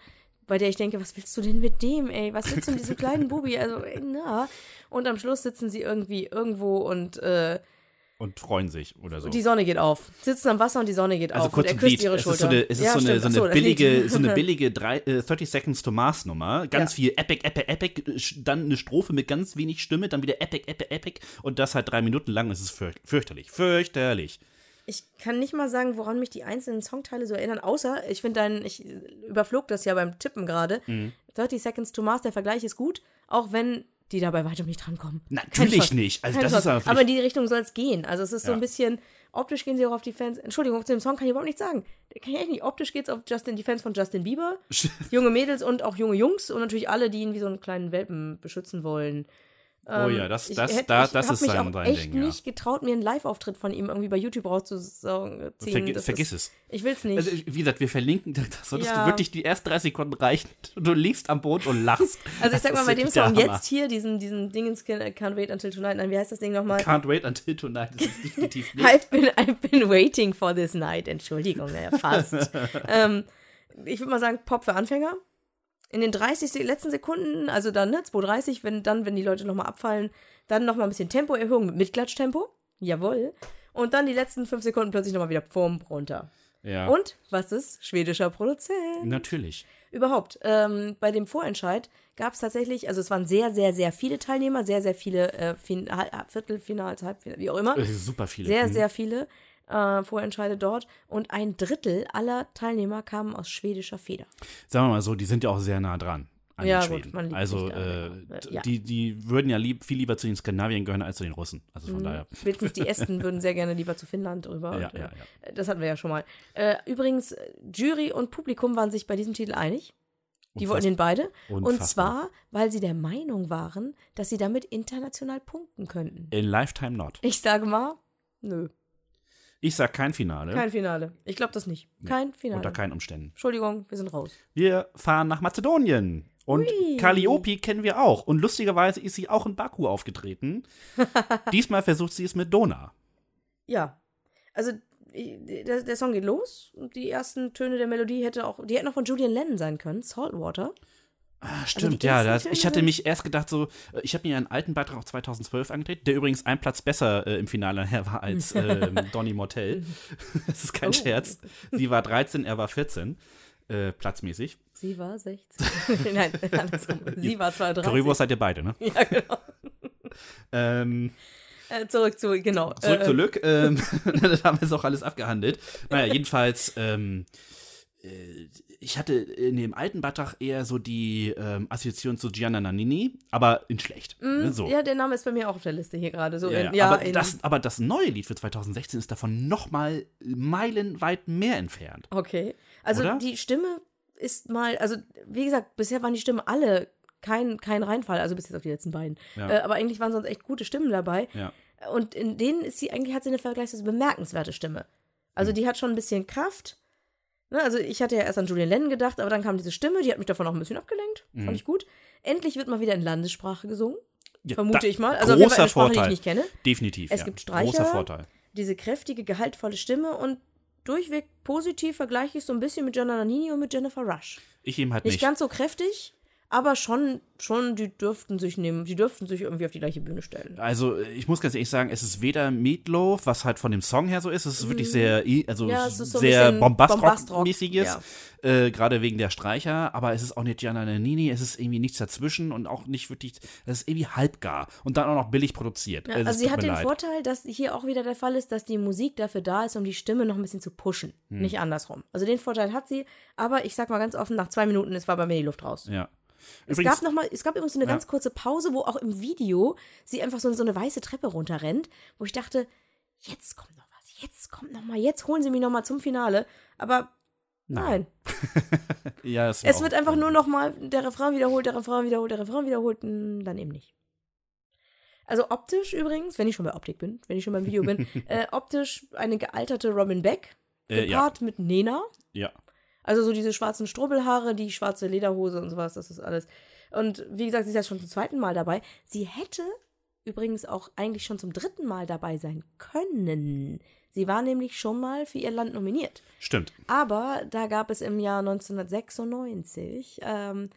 bei der ich denke, was willst du denn mit dem, ey? Was willst du mit diesem kleinen Bubi? Also, ey, na. Und am Schluss sitzen sie irgendwie irgendwo und äh, und freuen sich oder so. die Sonne geht auf. Sitzen am Wasser und die Sonne geht Also auf. kurz und er küsst Lied. ihre Es Schulter. ist so eine, es ist Ja, so eine, so so, eine das billige, so eine billige drei, äh, 30 Seconds to Mars Nummer. Ganz Ja. viel Epic, Epic, Epic, dann eine Strophe mit ganz wenig Stimme, dann wieder Epic, Epic, Epic und das halt drei Minuten lang. Es ist fürch fürchterlich, fürchterlich. Ich kann nicht mal sagen, woran mich die einzelnen Songteile so erinnern, außer ich finde deinen, ich überflog das ja beim Tippen gerade. Mhm. 30 Seconds to Mars, der Vergleich ist gut, auch wenn die dabei weitem nicht drankommen. Natürlich nicht. Also Kein das ist aber, aber in die Richtung soll es gehen. Also es ist so Ja. ein bisschen, optisch gehen sie auch auf die Fans. Entschuldigung, zu dem Song kann ich überhaupt nichts sagen. Kann ich echt nicht. Optisch geht es auf Justin, die Fans von Justin Bieber, junge Mädels und auch junge Jungs und natürlich alle, die ihn wie so einen kleinen Welpen beschützen wollen. Oh Ähm, ja, das- ich das- hätte- da- ich das ist mich sein- sein echt Ding, ja. nicht getraut, mir einen Live-Auftritt von ihm irgendwie bei YouTube rauszuziehen. Vergi Das vergiss ist, es. Ich will's nicht. Also, wie gesagt, wir verlinken, das solltest Ja. du wirklich die ersten drei Sekunden reichen. Du liegst am Boot und lachst. Also ich Das sag mal, bei dem Song jetzt hier, diesen, diesen Dingens Can't Wait Until Tonight, nein, wie heißt das Ding nochmal? Can't wait until tonight. Das ist definitiv nicht. I've been, I've been waiting for this night. Entschuldigung, naja, fast. ähm, ich würde mal sagen, Pop für Anfänger. In den 30 Se- letzten Sekunden, also dann, ne, 2,30, wenn dann, wenn die Leute nochmal abfallen, dann nochmal ein bisschen Tempoerhöhung mit Mitklatschtempo. Jawohl. Und dann die letzten 5 Sekunden plötzlich nochmal wieder Pfum runter. Ja. Und was ist? Schwedischer Produzent. Natürlich. Überhaupt. Ähm, bei dem Vorentscheid gab es tatsächlich, also es waren sehr, sehr, sehr viele Teilnehmer, sehr, sehr viele äh, Viertelfinals, Halbfinals, wie auch immer. Super viele. Sehr, Mhm. sehr viele äh, Vorentscheide dort. Und ein Drittel aller Teilnehmer kamen aus schwedischer Feder. Sagen wir mal so, die sind ja auch sehr nah dran. An Ja, den gut, Schweden. man liegt also, äh, Ja. die, die würden ja lieb, viel lieber zu den Skandinaviern gehören als zu den Russen. Also Mhm. von daher. Wenigstens die Esten würden sehr gerne lieber zu Finnland rüber. Ja, und, ja, äh, Das hatten wir ja schon mal. Äh, übrigens, äh, Jury und Publikum waren sich bei diesem Titel einig. Die wollten den beide. Und Unfassbar. zwar, weil sie der Meinung waren, dass sie damit international punkten könnten. In Lifetime Not. Ich sage mal, nö, Ich sag kein Finale. kein Finale. Ich glaube das nicht. Kein Finale. unter keinen Umständen. Entschuldigung, wir sind raus. Wir fahren nach Mazedonien. Und Ui. Calliope kennen wir auch. Und lustigerweise ist sie auch in Baku aufgetreten. Diesmal versucht sie es mit Dona. Ja. Also, der, der Song geht los und die ersten Töne der Melodie hätte auch, die hätten auch von Julian Lennon sein können, Saltwater. Ah, stimmt, die ja. Das, ich hatte mich erst gedacht, so, äh, ich habe mir einen alten Beitrag auch 2012 angetreten, der übrigens ein Platz besser äh, im Finale nachher war als ähm, Donny Mortell. das ist kein Oh. Scherz. Sie war 13, er war 14. Äh, platzmäßig. Sie war 16. Nein, andersrum. Sie war 32. Currywurst seid ihr beide, ne? Ja, genau. Ähm, Äh, zurück zu, genau. Zurück äh, zu Lück. Ähm, das haben wir jetzt auch alles abgehandelt. Naja, jedenfalls, ähm, äh, ich hatte in dem alten Beitrag eher so die ähm, Assoziation zu Gianna Nannini, aber in schlecht. ne, so. Mm, Ja, der Name ist bei mir auch auf der Liste hier gerade. So Ja, in, ja. aber, das, aber das neue Lied für 2016 ist davon nochmal meilenweit mehr entfernt. Okay. Also Oder? die Stimme ist mal, also wie gesagt, bisher waren die Stimmen alle kein, kein Reinfall, also bis jetzt auf die letzten beiden. Ja. Äh, aber eigentlich waren sonst echt gute Stimmen dabei. Ja. Und in denen ist sie, eigentlich hat sie eine vergleichsweise bemerkenswerte Stimme. Also die hat schon ein bisschen Kraft. Ne, also ich hatte ja erst an Julian Lennon gedacht, aber dann kam diese Stimme, die hat mich davon auch ein bisschen abgelenkt. Fand ich gut. Endlich wird mal wieder in Landessprache gesungen. Mhm. Ja, Vermute ich mal. Also auf jeden Fall großer eine Sprache, die ich Vorteil. nicht kenne. Definitiv. Es ja. gibt Streicher. Großer Vorteil. Diese kräftige, gehaltvolle Stimme und durchweg positiv vergleiche ich so ein bisschen mit Gianna Nannini und mit Jennifer Rush. Ich eben halt Nicht, nicht. ganz so kräftig, aber schon, schon, die dürften sich nehmen, die dürften sich irgendwie auf die gleiche Bühne stellen. Also, ich muss ganz ehrlich sagen, es ist weder Meatloaf, was halt von dem Song her so ist, es ist wirklich sehr, i- also Mhm. Ja, es ist so sehr Bombastrock-mäßiges, Bombastrock, äh, gerade wegen der Streicher, aber es ist auch nicht Gianna Nannini, es ist irgendwie nichts dazwischen und auch nicht wirklich, es ist irgendwie halbgar und dann auch noch billig produziert. Ja, Es also sie hat den leid. Vorteil, dass hier auch wieder der Fall ist, dass die Musik dafür da ist, um die Stimme noch ein bisschen zu pushen. Hm. Nicht andersrum. Also den Vorteil hat sie, aber ich sag mal ganz offen, nach zwei Minuten ist war bei mir die Luft raus. Ja. Es gab, noch mal, es gab übrigens so eine Ja. ganz kurze Pause, wo auch im Video sie einfach so, so eine weiße Treppe runterrennt, wo ich dachte, jetzt kommt noch was, jetzt kommt noch mal, jetzt holen sie mich noch mal zum Finale. Aber nein, ja, es, auch- wird einfach nur noch mal der Refrain wiederholt, der Refrain wiederholt, der Refrain wiederholt, hm, dann eben nicht. Also optisch übrigens, wenn ich schon bei Optik bin, wenn ich schon beim Video bin, äh, optisch eine gealterte Robin Beck, äh, ja, gepaart mit Nena. ja. Also so diese schwarzen Strubbelhaare, die schwarze Lederhose und sowas, das ist alles. Und wie gesagt, sie ist ja schon zum zweiten Mal dabei. Sie hätte übrigens auch eigentlich schon zum dritten Mal dabei sein können. Sie war nämlich schon mal für ihr Land nominiert. Stimmt. Aber da gab es im Jahr 1996, ähm, äh,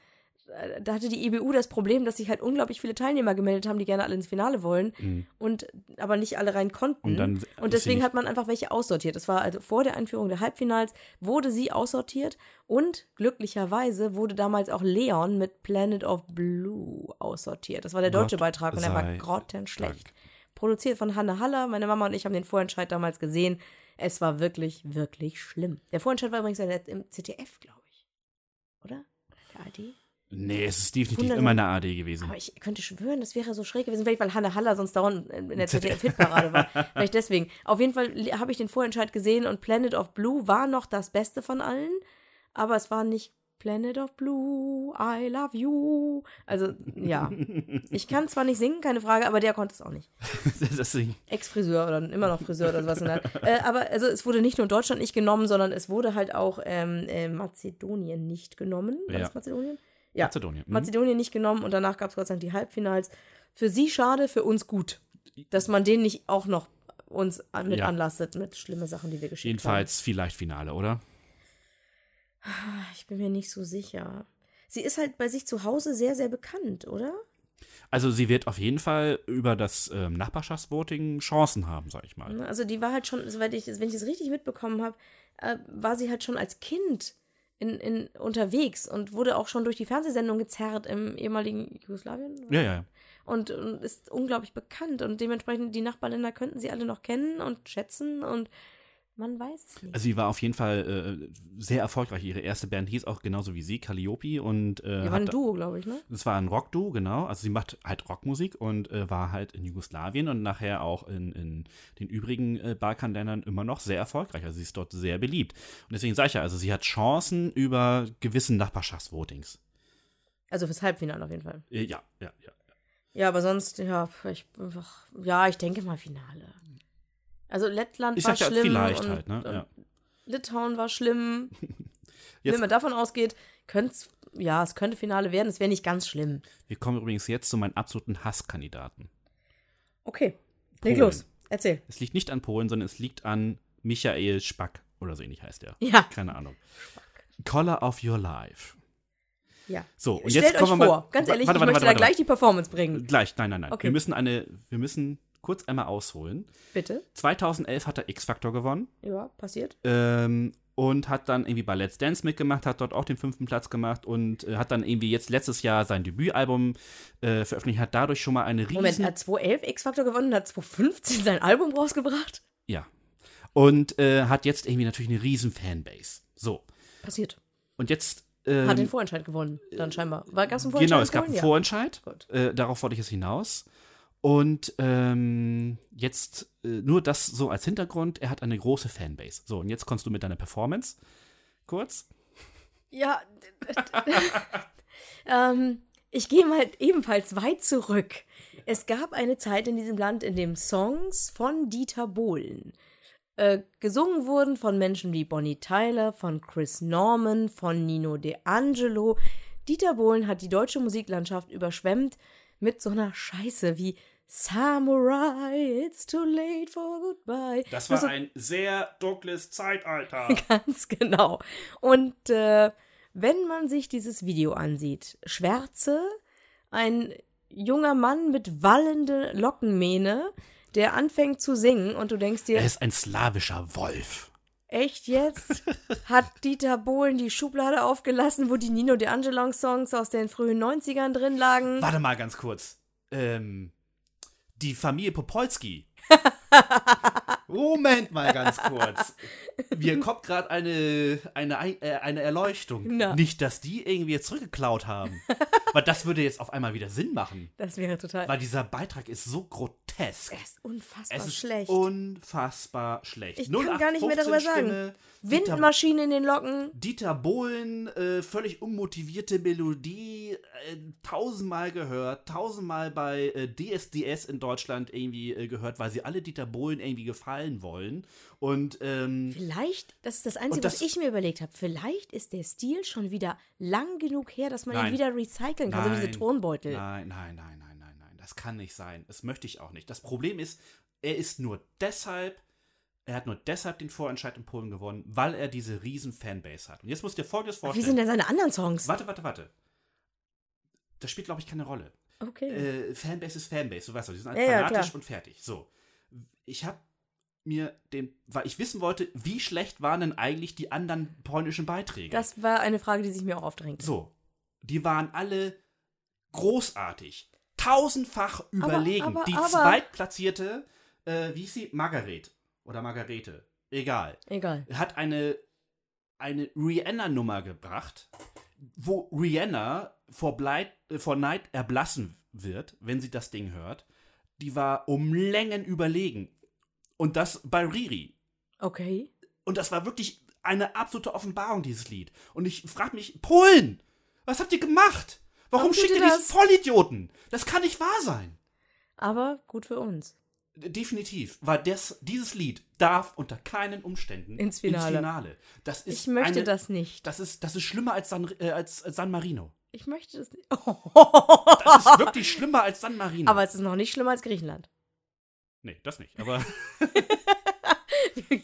da hatte die IBU das Problem, dass sich halt unglaublich viele Teilnehmer gemeldet haben, die gerne alle ins Finale wollen und aber nicht alle rein konnten. Und dann Und deswegen hat man einfach welche aussortiert. Das war also vor der Einführung der Halbfinals wurde sie aussortiert und glücklicherweise wurde damals auch Leon mit Planet of Blue aussortiert. Das war der deutsche Gott Beitrag und der war grottenschlecht. Dank. Produziert von Hanne Haller. Meine Mama und ich haben den Vorentscheid damals gesehen. Es war wirklich, wirklich schlimm. Der Vorentscheid war übrigens im ZDF, glaube ich. Oder? Der ARD? Nee, es ist definitiv immer eine AD gewesen. Aber ich könnte schwören, das wäre so schräg gewesen, vielleicht weil Hanne Haller sonst dauernd in der ZDF-Hitparade war. Vielleicht deswegen. Auf jeden Fall habe ich den Vorentscheid gesehen und Planet of Blue war noch das Beste von allen, aber es war nicht Planet of Blue, I love you. Also, ja. Ich kann zwar nicht singen, keine Frage, aber der konnte es auch nicht. Ex-Friseur oder immer noch Friseur oder sowas. In der, äh, aber also es wurde nicht nur in Deutschland nicht genommen, sondern es wurde halt auch ähm, äh, Mazedonien nicht genommen. War Ja. das Mazedonien? Ja. Mazedonien. Mhm. Mazedonien nicht genommen und danach gab es Gott sei Dank die Halbfinals. Für sie schade, für uns gut. Dass man den nicht auch noch uns an, mit Ja. anlastet mit schlimme Sachen, die wir geschickt Jedenfalls vielleicht Finale, oder? haben. Ich bin mir nicht so sicher. Sie ist halt bei sich zu Hause sehr, sehr bekannt, oder? Also sie wird auf jeden Fall über das ähm, Nachbarschaftsvoting Chancen haben, sag ich mal. Also die war halt schon, soweit ich, wenn ich es richtig mitbekommen habe, äh, war sie halt schon als Kind in, in, unterwegs und wurde auch schon durch die Fernsehsendung gezerrt im ehemaligen Jugoslawien. Ja, ja, ja. Und, und ist unglaublich bekannt und dementsprechend die Nachbarländer könnten sie alle noch kennen und schätzen und man weiß es nicht. Also sie war auf jeden Fall äh, sehr erfolgreich. Ihre erste Band hieß auch genauso wie sie, Calliope. Und äh, war ein Duo, glaube ich, ne? Es war ein Rockduo, genau. Also sie macht halt Rockmusik und äh, war halt in Jugoslawien und nachher auch in, in den übrigen äh, Balkanländern immer noch sehr erfolgreich. Also sie ist dort sehr beliebt. Und deswegen sage ich ja, also sie hat Chancen über gewissen Nachbarschaftsvotings. Also fürs Halbfinale auf jeden Fall. Äh, ja, ja, ja. Ja, aber sonst, ja, ich einfach, ja, ich denke mal Finale. Also Lettland Ich war sag ja schlimm vielleicht und, halt, ne? Ja. Litauen war schlimm. Jetzt- Wenn man davon ausgeht, könnte ja, es könnte Finale werden, es wäre nicht ganz schlimm. Wir kommen übrigens jetzt zu meinen absoluten Hasskandidaten. Okay, leg Polen. los, erzähl. Es liegt nicht an Polen, sondern es liegt an Michael Spack oder so ähnlich heißt er. Ja, Keine Ahnung. Color of Your Life. ja. So, und Stellt jetzt euch kommen wir vor, mal. ganz ehrlich, warte, ich warte, möchte warte, da gleich die Performance bringen. Gleich, nein, nein, nein. Okay. Wir müssen eine, wir müssen kurz einmal ausholen. Bitte. 2011 hat er X-Factor gewonnen Ja, passiert. ähm, und hat dann irgendwie bei Let's Dance mitgemacht, hat dort auch den fünften Platz gemacht und äh, hat dann irgendwie jetzt letztes Jahr sein Debütalbum äh, veröffentlicht, hat dadurch schon mal eine riesen... Moment, hat 2011 X-Factor gewonnen und hat 2015 sein Album rausgebracht? ja. Und äh, hat jetzt irgendwie natürlich eine riesen Fanbase. So. Passiert. Und jetzt... Ähm, Hat den Vorentscheid gewonnen, dann scheinbar. Gab es einen Vorentscheid? Genau, es gab in einen? Vorentscheid. Gut. Äh, darauf wollte ich jetzt hinaus. Und ähm, jetzt äh, nur das so als Hintergrund. Er hat eine große Fanbase. So, und jetzt kommst du mit deiner Performance. Kurz. Ja. ähm, ich gehe mal ebenfalls weit zurück. Es gab eine Zeit in diesem Land, in dem Songs von Dieter Bohlen äh, gesungen wurden von Menschen wie Bonnie Tyler, von Chris Norman, von Nino De Angelo. Dieter Bohlen hat die deutsche Musiklandschaft überschwemmt mit so einer Scheiße wie Samurai, it's too late for goodbye. Das war so ein sehr dunkles Zeitalter. Ganz genau. Und äh, wenn man sich dieses Video ansieht, Schwärze, ein junger Mann mit wallende Lockenmähne, der anfängt zu singen und du denkst dir, er ist ein slawischer Wolf. echt jetzt? Hat Dieter Bohlen die Schublade aufgelassen, wo die Nino De Angelo Songs aus den frühen 90ern drin lagen? Warte mal ganz kurz. Ähm, die Familie Popolski. Moment mal ganz kurz. Mir kommt gerade eine, eine, Ei- äh, eine Erleuchtung. Na. Nicht, dass die irgendwie jetzt zurückgeklaut haben. Weil das würde jetzt auf einmal wieder Sinn machen. Das wäre total. Weil dieser Beitrag ist so grotesk. Er ist unfassbar Es ist schlecht. unfassbar schlecht. Ich kann gar nicht mehr darüber 0815 sagen. Stimme, Dieter, Windmaschine in den Locken. Dieter Bohlen, äh, völlig unmotivierte Melodie, äh, tausendmal gehört, tausendmal bei äh, DSDS in Deutschland irgendwie äh, gehört, weil sie alle Dieter Bohlen irgendwie gefallen wollen. Und ähm, Vielleicht, das ist das Einzige, das- was ich mir überlegt habe, vielleicht ist der Stil schon wieder lang genug her, dass man ihn Nein. wieder recyceln kann, so Nein. diese Tonbeutel. Nein, nein, nein, nein, nein, nein. Das kann nicht sein. Das möchte ich auch nicht. Das Problem ist, er ist nur deshalb, er hat nur deshalb den Vorentscheid in Polen gewonnen, weil er diese riesen Fanbase hat. Und jetzt musst du dir folgendes Wie vorstellen. sind denn seine anderen Songs? Warte, warte, warte. Das spielt, glaube ich, keine Rolle. Okay. Äh, Fanbase ist Fanbase, du weißt doch, die sind halt Ja, ja, fanatisch klar. und fertig. So. Ich habe mir den, weil ich wissen wollte, wie schlecht waren denn eigentlich die anderen polnischen Beiträge? das war eine Frage, die sich mir auch aufdrängte. So, die waren alle großartig, tausendfach überlegen. aber- die aber- zweitplatzierte, äh, wie hieß sie? Margaret oder Margarete, egal, Egal. hat eine, eine Rihanna-Nummer gebracht, wo Rihanna vor, Bleit, äh, vor Neid erblassen wird, wenn sie das Ding hört. Die war um Längen überlegen. Und das bei Riri. Okay. Und das war wirklich eine absolute Offenbarung, dieses Lied. Und ich frage mich, Polen, was habt ihr gemacht? Warum, tut schickt ihr ihr diese das? Vollidioten? Das kann nicht wahr sein. Aber gut für uns. Definitiv, weil das, dieses Lied darf unter keinen Umständen Ins Finale. Finale. Das ist Ich möchte eine, das nicht. Das ist, das ist schlimmer als San, äh, als als San Marino. Ich möchte das nicht. Das ist wirklich schlimmer als San Marino. Aber es ist noch nicht schlimmer als Griechenland. Nee, das nicht. Aber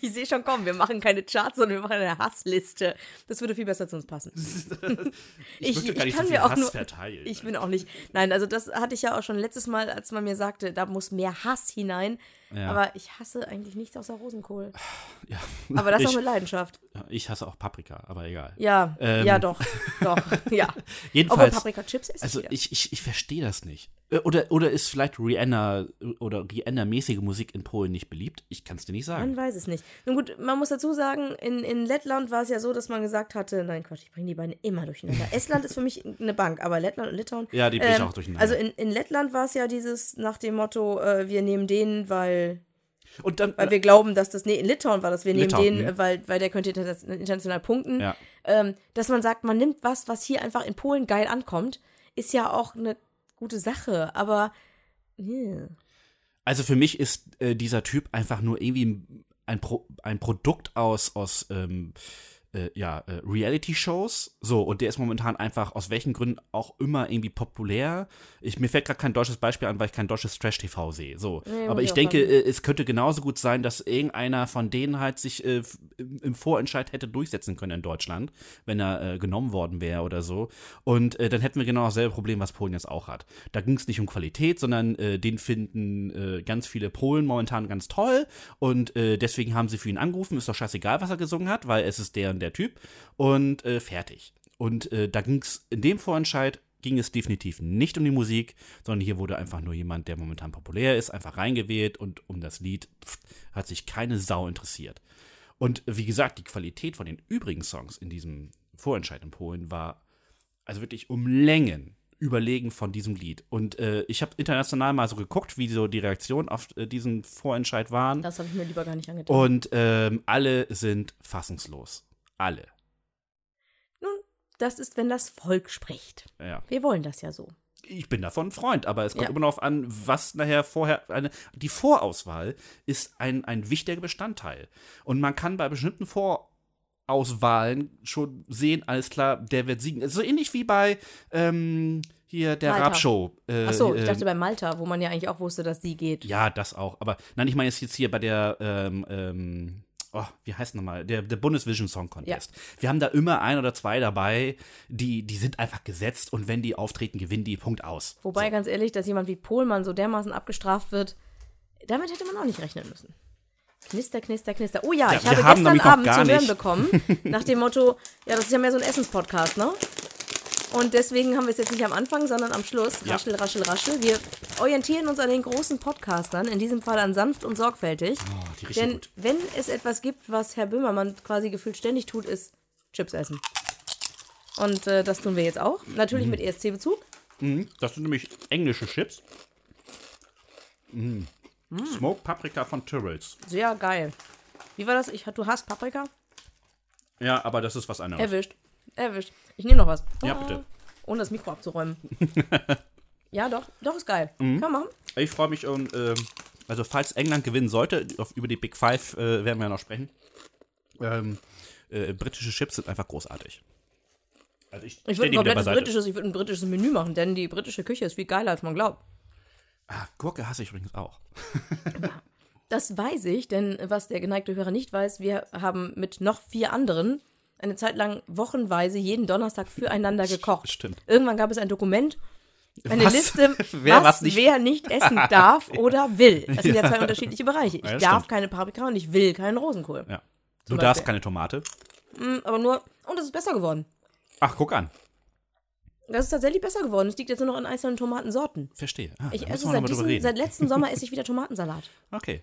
Ich sehe schon kommen, wir machen keine Charts, sondern wir machen eine Hassliste. Das würde viel besser zu uns passen. ich, Ich- ich kann so mir auch Hass nur- verteilen. Ich bin auch nicht. Nein, also das hatte ich ja auch schon letztes Mal, als man mir sagte, da muss mehr Hass hinein. Ja. Aber ich hasse eigentlich nichts außer Rosenkohl. ja. Aber das ich, auch mit Leidenschaft. ich hasse auch Paprika, aber egal. Ja, Ähm. ja, doch. Doch, ja. Obwohl Jedenfalls, Paprika-Chips esse ich also wieder. ich, ich, ich verstehe das nicht. Äh, Oder, oder ist vielleicht Rihanna oder Rihanna-mäßige Musik in Polen nicht beliebt? Ich kann es dir nicht sagen. Man weiß es nicht. Nun gut, man muss dazu sagen, in, in Lettland war es ja so, dass man gesagt hatte, nein Quatsch, ich bringe die beiden immer durcheinander. Estland ist für mich eine Bank, aber Lettland und Litauen. ähm, Ja, die bringe ich auch durcheinander. Also in, in Lettland war es ja dieses nach dem Motto, äh, wir nehmen den, weil, Und dann, weil wir glauben, dass das, nee, in Litauen war das, wir nehmen Litauen, den, hm. äh, weil, weil der könnte inter- international punkten. ja. Ähm, dass man sagt, man nimmt was, was hier einfach in Polen geil ankommt, ist ja auch eine gute Sache, aber yeah. Also für mich ist äh, dieser Typ einfach nur irgendwie ein, Pro ein Produkt aus, aus ähm, äh, ja, äh, Reality-Shows. So, und der ist momentan einfach aus welchen Gründen auch immer irgendwie populär. Ich, mir fällt gerade kein deutsches Beispiel an, weil ich kein deutsches Trash-TV sehe. So. Nee, Aber ich denke, äh, es könnte genauso gut sein, dass irgendeiner von denen halt sich äh, im Vorentscheid hätte durchsetzen können in Deutschland, wenn er äh, genommen worden wäre oder so. Und äh, dann hätten wir genau dasselbe Problem, was Polen jetzt auch hat. Da ging es nicht um Qualität, sondern den finden ganz viele Polen momentan ganz toll und deswegen haben sie für ihn angerufen. Ist doch scheißegal, was er gesungen hat, weil es ist der der Typ und äh, fertig. Und äh, da ging es in dem Vorentscheid ging es definitiv nicht um die Musik, sondern hier wurde einfach nur jemand, der momentan populär ist, einfach reingewählt und um das Lied pff, hat sich keine Sau interessiert. Und wie gesagt, die Qualität von den übrigen Songs in diesem Vorentscheid in Polen war also wirklich um Längen überlegen von diesem Lied. Und äh, ich habe international mal so geguckt, wie so die Reaktionen auf äh, diesen Vorentscheid waren. das habe ich mir lieber gar nicht angetan. Und ähm, alle sind fassungslos. Alle. Nun, das ist, wenn das Volk spricht. Ja. Wir wollen das ja so. Ich bin davon ein Freund, aber es kommt Ja. immer noch an, was nachher vorher. Eine, die Vorauswahl ist ein, ein wichtiger Bestandteil. Und man kann bei bestimmten Vorauswahlen schon sehen, alles klar, der wird siegen. So ähnlich wie bei ähm, hier der Malta. Rap-Show. Äh, Achso, ich äh, dachte bei Malta, wo man ja eigentlich auch wusste, dass sie geht. Ja, das auch. Aber nein, ich meine jetzt, jetzt hier bei der, ähm, ähm, oh, wie heißt nochmal, der, der Bundesvision Song Contest. Wir haben da immer ein oder zwei dabei, die, die sind einfach gesetzt und wenn die auftreten, gewinnen die, Punkt aus. Wobei, ganz ehrlich, dass jemand wie Pohlmann so dermaßen abgestraft wird, damit hätte man auch nicht rechnen müssen. Knister, knister, knister. Oh ja, Ja, ich habe gestern Abend zu hören bekommen, nach dem Motto, ja, das ist ja mehr so ein Essenspodcast, ne? Und deswegen haben wir es jetzt nicht am Anfang, sondern am Schluss. Ja. Raschel, raschel, raschel. Wir orientieren uns an den großen Podcastern, in diesem Fall an sanft und sorgfältig. Oh, die Denn gut. wenn es etwas gibt, was Herr Böhmermann quasi gefühlt ständig tut, ist Chips essen. Und äh, das tun wir jetzt auch. Natürlich Mhm. mit ESC-Bezug. Das sind nämlich englische Chips. Mm. Mm. Smoked Paprika von Tyrrells. Sehr geil. Wie war das? Ich, du hast Paprika? Ja, aber das ist was anderes. Erwischt. Erwischt. Ich nehme noch was. Ja, Ah, bitte. Ohne das Mikro abzuräumen. ja, doch. Doch, ist geil. Mhm. Kann man machen. Ich freue mich und ähm, also falls England gewinnen sollte, auf, über die Big Five äh, werden wir ja noch sprechen. Ähm, äh, britische Chips sind einfach großartig. Also ich, Ich würde ein komplettes britisches, ich würde ein britisches Menü machen, denn die britische Küche ist viel geiler, als man glaubt. Ah, Gurke hasse ich übrigens auch. Das weiß ich, denn was der geneigte Hörer nicht weiß, wir haben mit noch vier anderen eine Zeit lang wochenweise jeden Donnerstag füreinander gekocht. Stimmt. Irgendwann gab es ein Dokument, eine Was? Liste, Wer was, was nicht- wer nicht essen darf oder will. Das sind ja zwei unterschiedliche Bereiche. Ich Ja, darf stimmt. keine Paprika und ich will keinen Rosenkohl. Ja. Du darfst keine Tomate. Mm, Aber nur, und es ist besser geworden. Ach, guck an. Das ist tatsächlich besser geworden. Es liegt jetzt nur noch an einzelnen Tomatensorten. Verstehe. Ah, Ich esse seit, reden. seit letzten Sommer esse ich wieder Tomatensalat. Okay.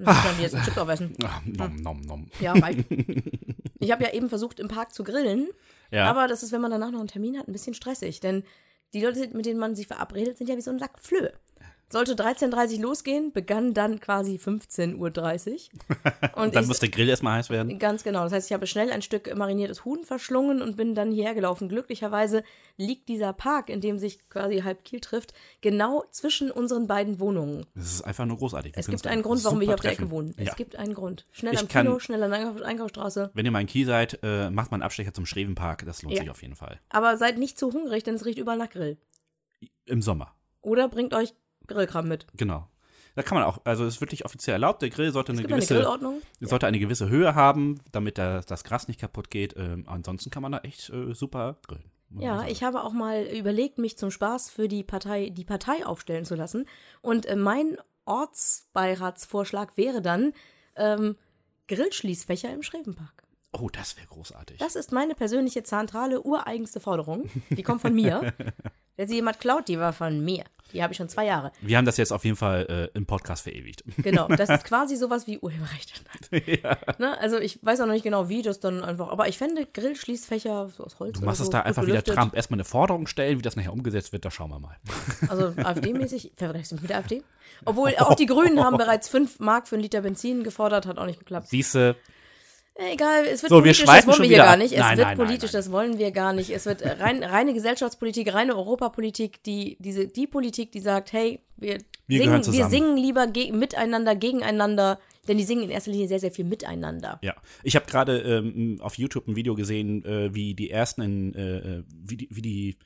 Ich kann die Chips aufessen. Nom, nom, nom. Ja, reicht. Ich habe ja eben versucht, im Park zu grillen. Ja. Aber das ist, wenn man danach noch einen Termin hat, ein bisschen stressig. Denn die Leute, mit denen man sich verabredet, sind ja wie so ein Sack Flöhe. Sollte 13.30 Uhr losgehen, begann dann quasi 15.30 Uhr. Und dann ich- muss der Grill erstmal heiß werden. Ganz genau. Das heißt, ich habe schnell ein Stück mariniertes Huhn verschlungen und bin dann hierher gelaufen. Glücklicherweise liegt dieser Park, in dem sich quasi halb Kiel trifft, genau zwischen unseren beiden Wohnungen. Das ist einfach nur großartig. Wir Es gibt einen Grund, warum wir hier auf der Ecke wohnen. treffen. Es Ja. gibt einen Grund. Schnell Ich am kann- Kino, schnell an der Einkauf Einkaufsstraße. Wenn ihr mal in Kiel seid, äh, macht mal einen Abstecher zum Schrevenpark. Das lohnt Ja. sich auf jeden Fall. Aber seid nicht zu hungrig, denn es riecht überall nach Grill. Im Sommer. Oder bringt euch Grillkram mit. Genau. Da kann man auch, also es ist wirklich offiziell erlaubt. Der Grill sollte eine eine gewisse, Grillordnung. sollte eine gewisse Höhe haben, damit da, das Gras nicht kaputt geht. Ähm, ansonsten kann man da echt äh, super grillen. Ja, ich habe auch mal überlegt, mich zum Spaß für die Partei, die Partei aufstellen zu lassen. Und äh, mein Ortsbeiratsvorschlag wäre dann ähm, Grillschließfächer im Schrevenpark. Oh, das wäre großartig. Das ist meine persönliche zentrale, ureigenste Forderung. Die kommt von mir. Wer sie jemand klaut, die war von mir. Die habe ich schon zwei Jahre. Wir haben das jetzt auf jeden Fall äh, im Podcast verewigt. Genau, das ist quasi sowas wie Urheberrechte. ne? Also ich weiß auch noch nicht genau, wie das dann einfach. Aber ich fände Grillschließfächer so aus Holz. Du machst es so, da einfach wieder. Trump erstmal eine Forderung stellen, wie das nachher umgesetzt wird, da schauen wir mal. Also AfD-mäßig, vergleichst du mich mit der AfD? Obwohl auch die Grünen haben bereits 5 Mark für einen Liter Benzin gefordert, hat auch nicht geklappt. Siehste, Egal, es wird So, wir politisch, das schweifen wollen wir hier wieder gar nicht. Es Nein, wird nein, politisch, nein. das wollen wir gar nicht. Es wird rein, reine Gesellschaftspolitik, reine Europapolitik, die, diese, die Politik, die sagt, hey, wir, Wir singen, wir singen lieber ge miteinander, gegeneinander, denn die singen in erster Linie sehr, sehr viel miteinander. Ja, ich habe gerade ähm, auf YouTube ein Video gesehen, äh, wie die ersten, in, äh, wie, die, wie die,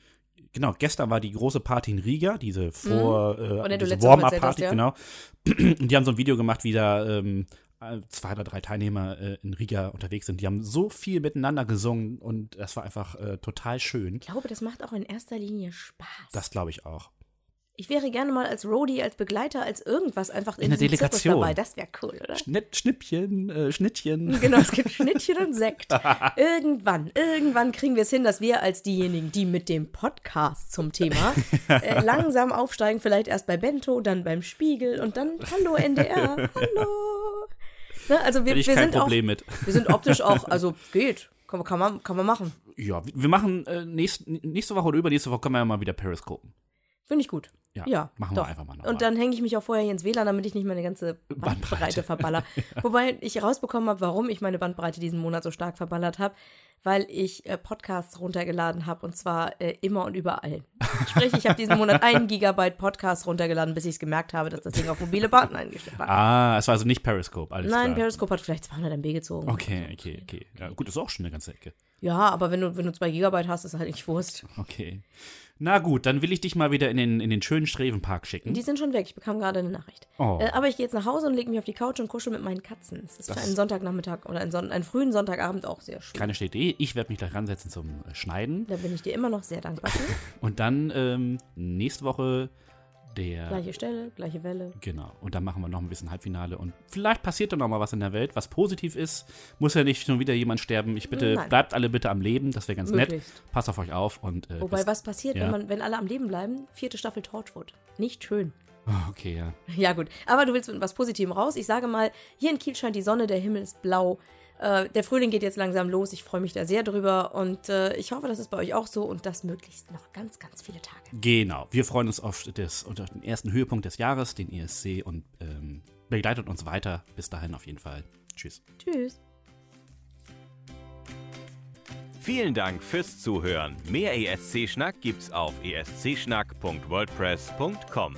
genau, gestern war die große Party in Riga, diese vor, Von der äh, erzählt Warm-Up-Party, hast, genau. Und die haben so ein Video gemacht, wie da ähm, äh, zwei oder drei Teilnehmer äh, in Riga unterwegs sind. Die haben so viel miteinander gesungen und das war einfach äh, total schön. Ich glaube, das macht auch in erster Linie Spaß. Das glaube ich auch. ich wäre gerne mal als Roadie, als Begleiter, als irgendwas einfach in, In der Delegation. dabei. Das wäre cool, oder? Schnitt, Schnippchen, äh, Schnittchen. Genau, es gibt Schnittchen und Sekt. Irgendwann, irgendwann kriegen wir es hin, dass wir als diejenigen, die mit dem Podcast zum Thema äh, langsam aufsteigen, vielleicht erst bei Bento, dann beim Spiegel und dann Hallo NDR, hallo. Ne, also wir, wir kein sind Problem auch, mit. wir sind optisch auch, also geht, kann, man- kann, man, kann man machen. Ja, wir machen äh, nächst, nächste Woche oder übernächste Woche können wir ja mal wieder Periscopen. Finde ich gut. Ja, Ja, machen doch. wir einfach mal nochmal. Und dann hänge ich mich auch vorher hier ins WLAN, damit ich nicht meine ganze Bandbreite, Bandbreite. verballer. Wobei ich herausbekommen habe, warum ich meine Bandbreite diesen Monat so stark verballert habe, weil ich äh, Podcasts runtergeladen habe und zwar äh, immer und überall. Sprich, ich habe diesen Monat einen Gigabyte Podcast runtergeladen, bis ich es gemerkt habe, dass das Ding auf mobile Daten eingestellt war. Ah, es war also nicht Periscope, alles Nein, klar. Periscope hat vielleicht 200 MB gezogen. Okay, okay, okay. Ja, gut, ist auch schon eine ganze Ecke. Ja, aber wenn du, wenn du 2 Gigabyte hast, ist halt nicht Wurst. Okay. Na gut, dann will ich dich mal wieder in den, in den schönen Strevenpark schicken. Die sind schon weg. Ich bekam gerade eine Nachricht. Oh. Äh, aber ich gehe jetzt nach Hause und lege mich auf die Couch und kuschel mit meinen Katzen. Das ist für Das- einen Sonntagnachmittag oder einen, Son einen frühen Sonntagabend auch sehr schön. Keine Idee. Ich werde mich gleich ransetzen zum äh, Schneiden. Da bin ich dir immer noch sehr dankbar für. Und dann ähm, nächste Woche der. Gleiche Stelle, gleiche Welle. Genau. Und dann machen wir noch ein bisschen Halbfinale. Und vielleicht passiert dann noch mal was in der Welt, was positiv ist. Muss ja nicht schon wieder jemand sterben. Ich bitte, Nein. bleibt alle bitte am Leben. Das wäre ganz nett. Möglichst. Passt auf euch auf. Und, äh, Wobei, bis- was passiert, ja. wenn, man, wenn alle am Leben bleiben? Vierte Staffel Torchwood. Nicht schön. Oh, okay, ja. Ja, gut. Aber du willst mit was Positivem raus. Ich sage mal, hier in Kiel scheint die Sonne, der Himmel ist blau. Äh, der Frühling geht jetzt langsam los. Ich freue mich da sehr drüber. Und äh, ich hoffe, das ist bei euch auch so und das möglichst noch ganz, ganz viele Tage. Genau. Wir freuen uns auf, das, auf den ersten Höhepunkt des Jahres, den ESC, und ähm, begleitet uns weiter. Bis dahin auf jeden Fall. Tschüss. Tschüss. Vielen Dank fürs Zuhören. Mehr ESC-Schnack gibt's auf escschnack.wordpress.com.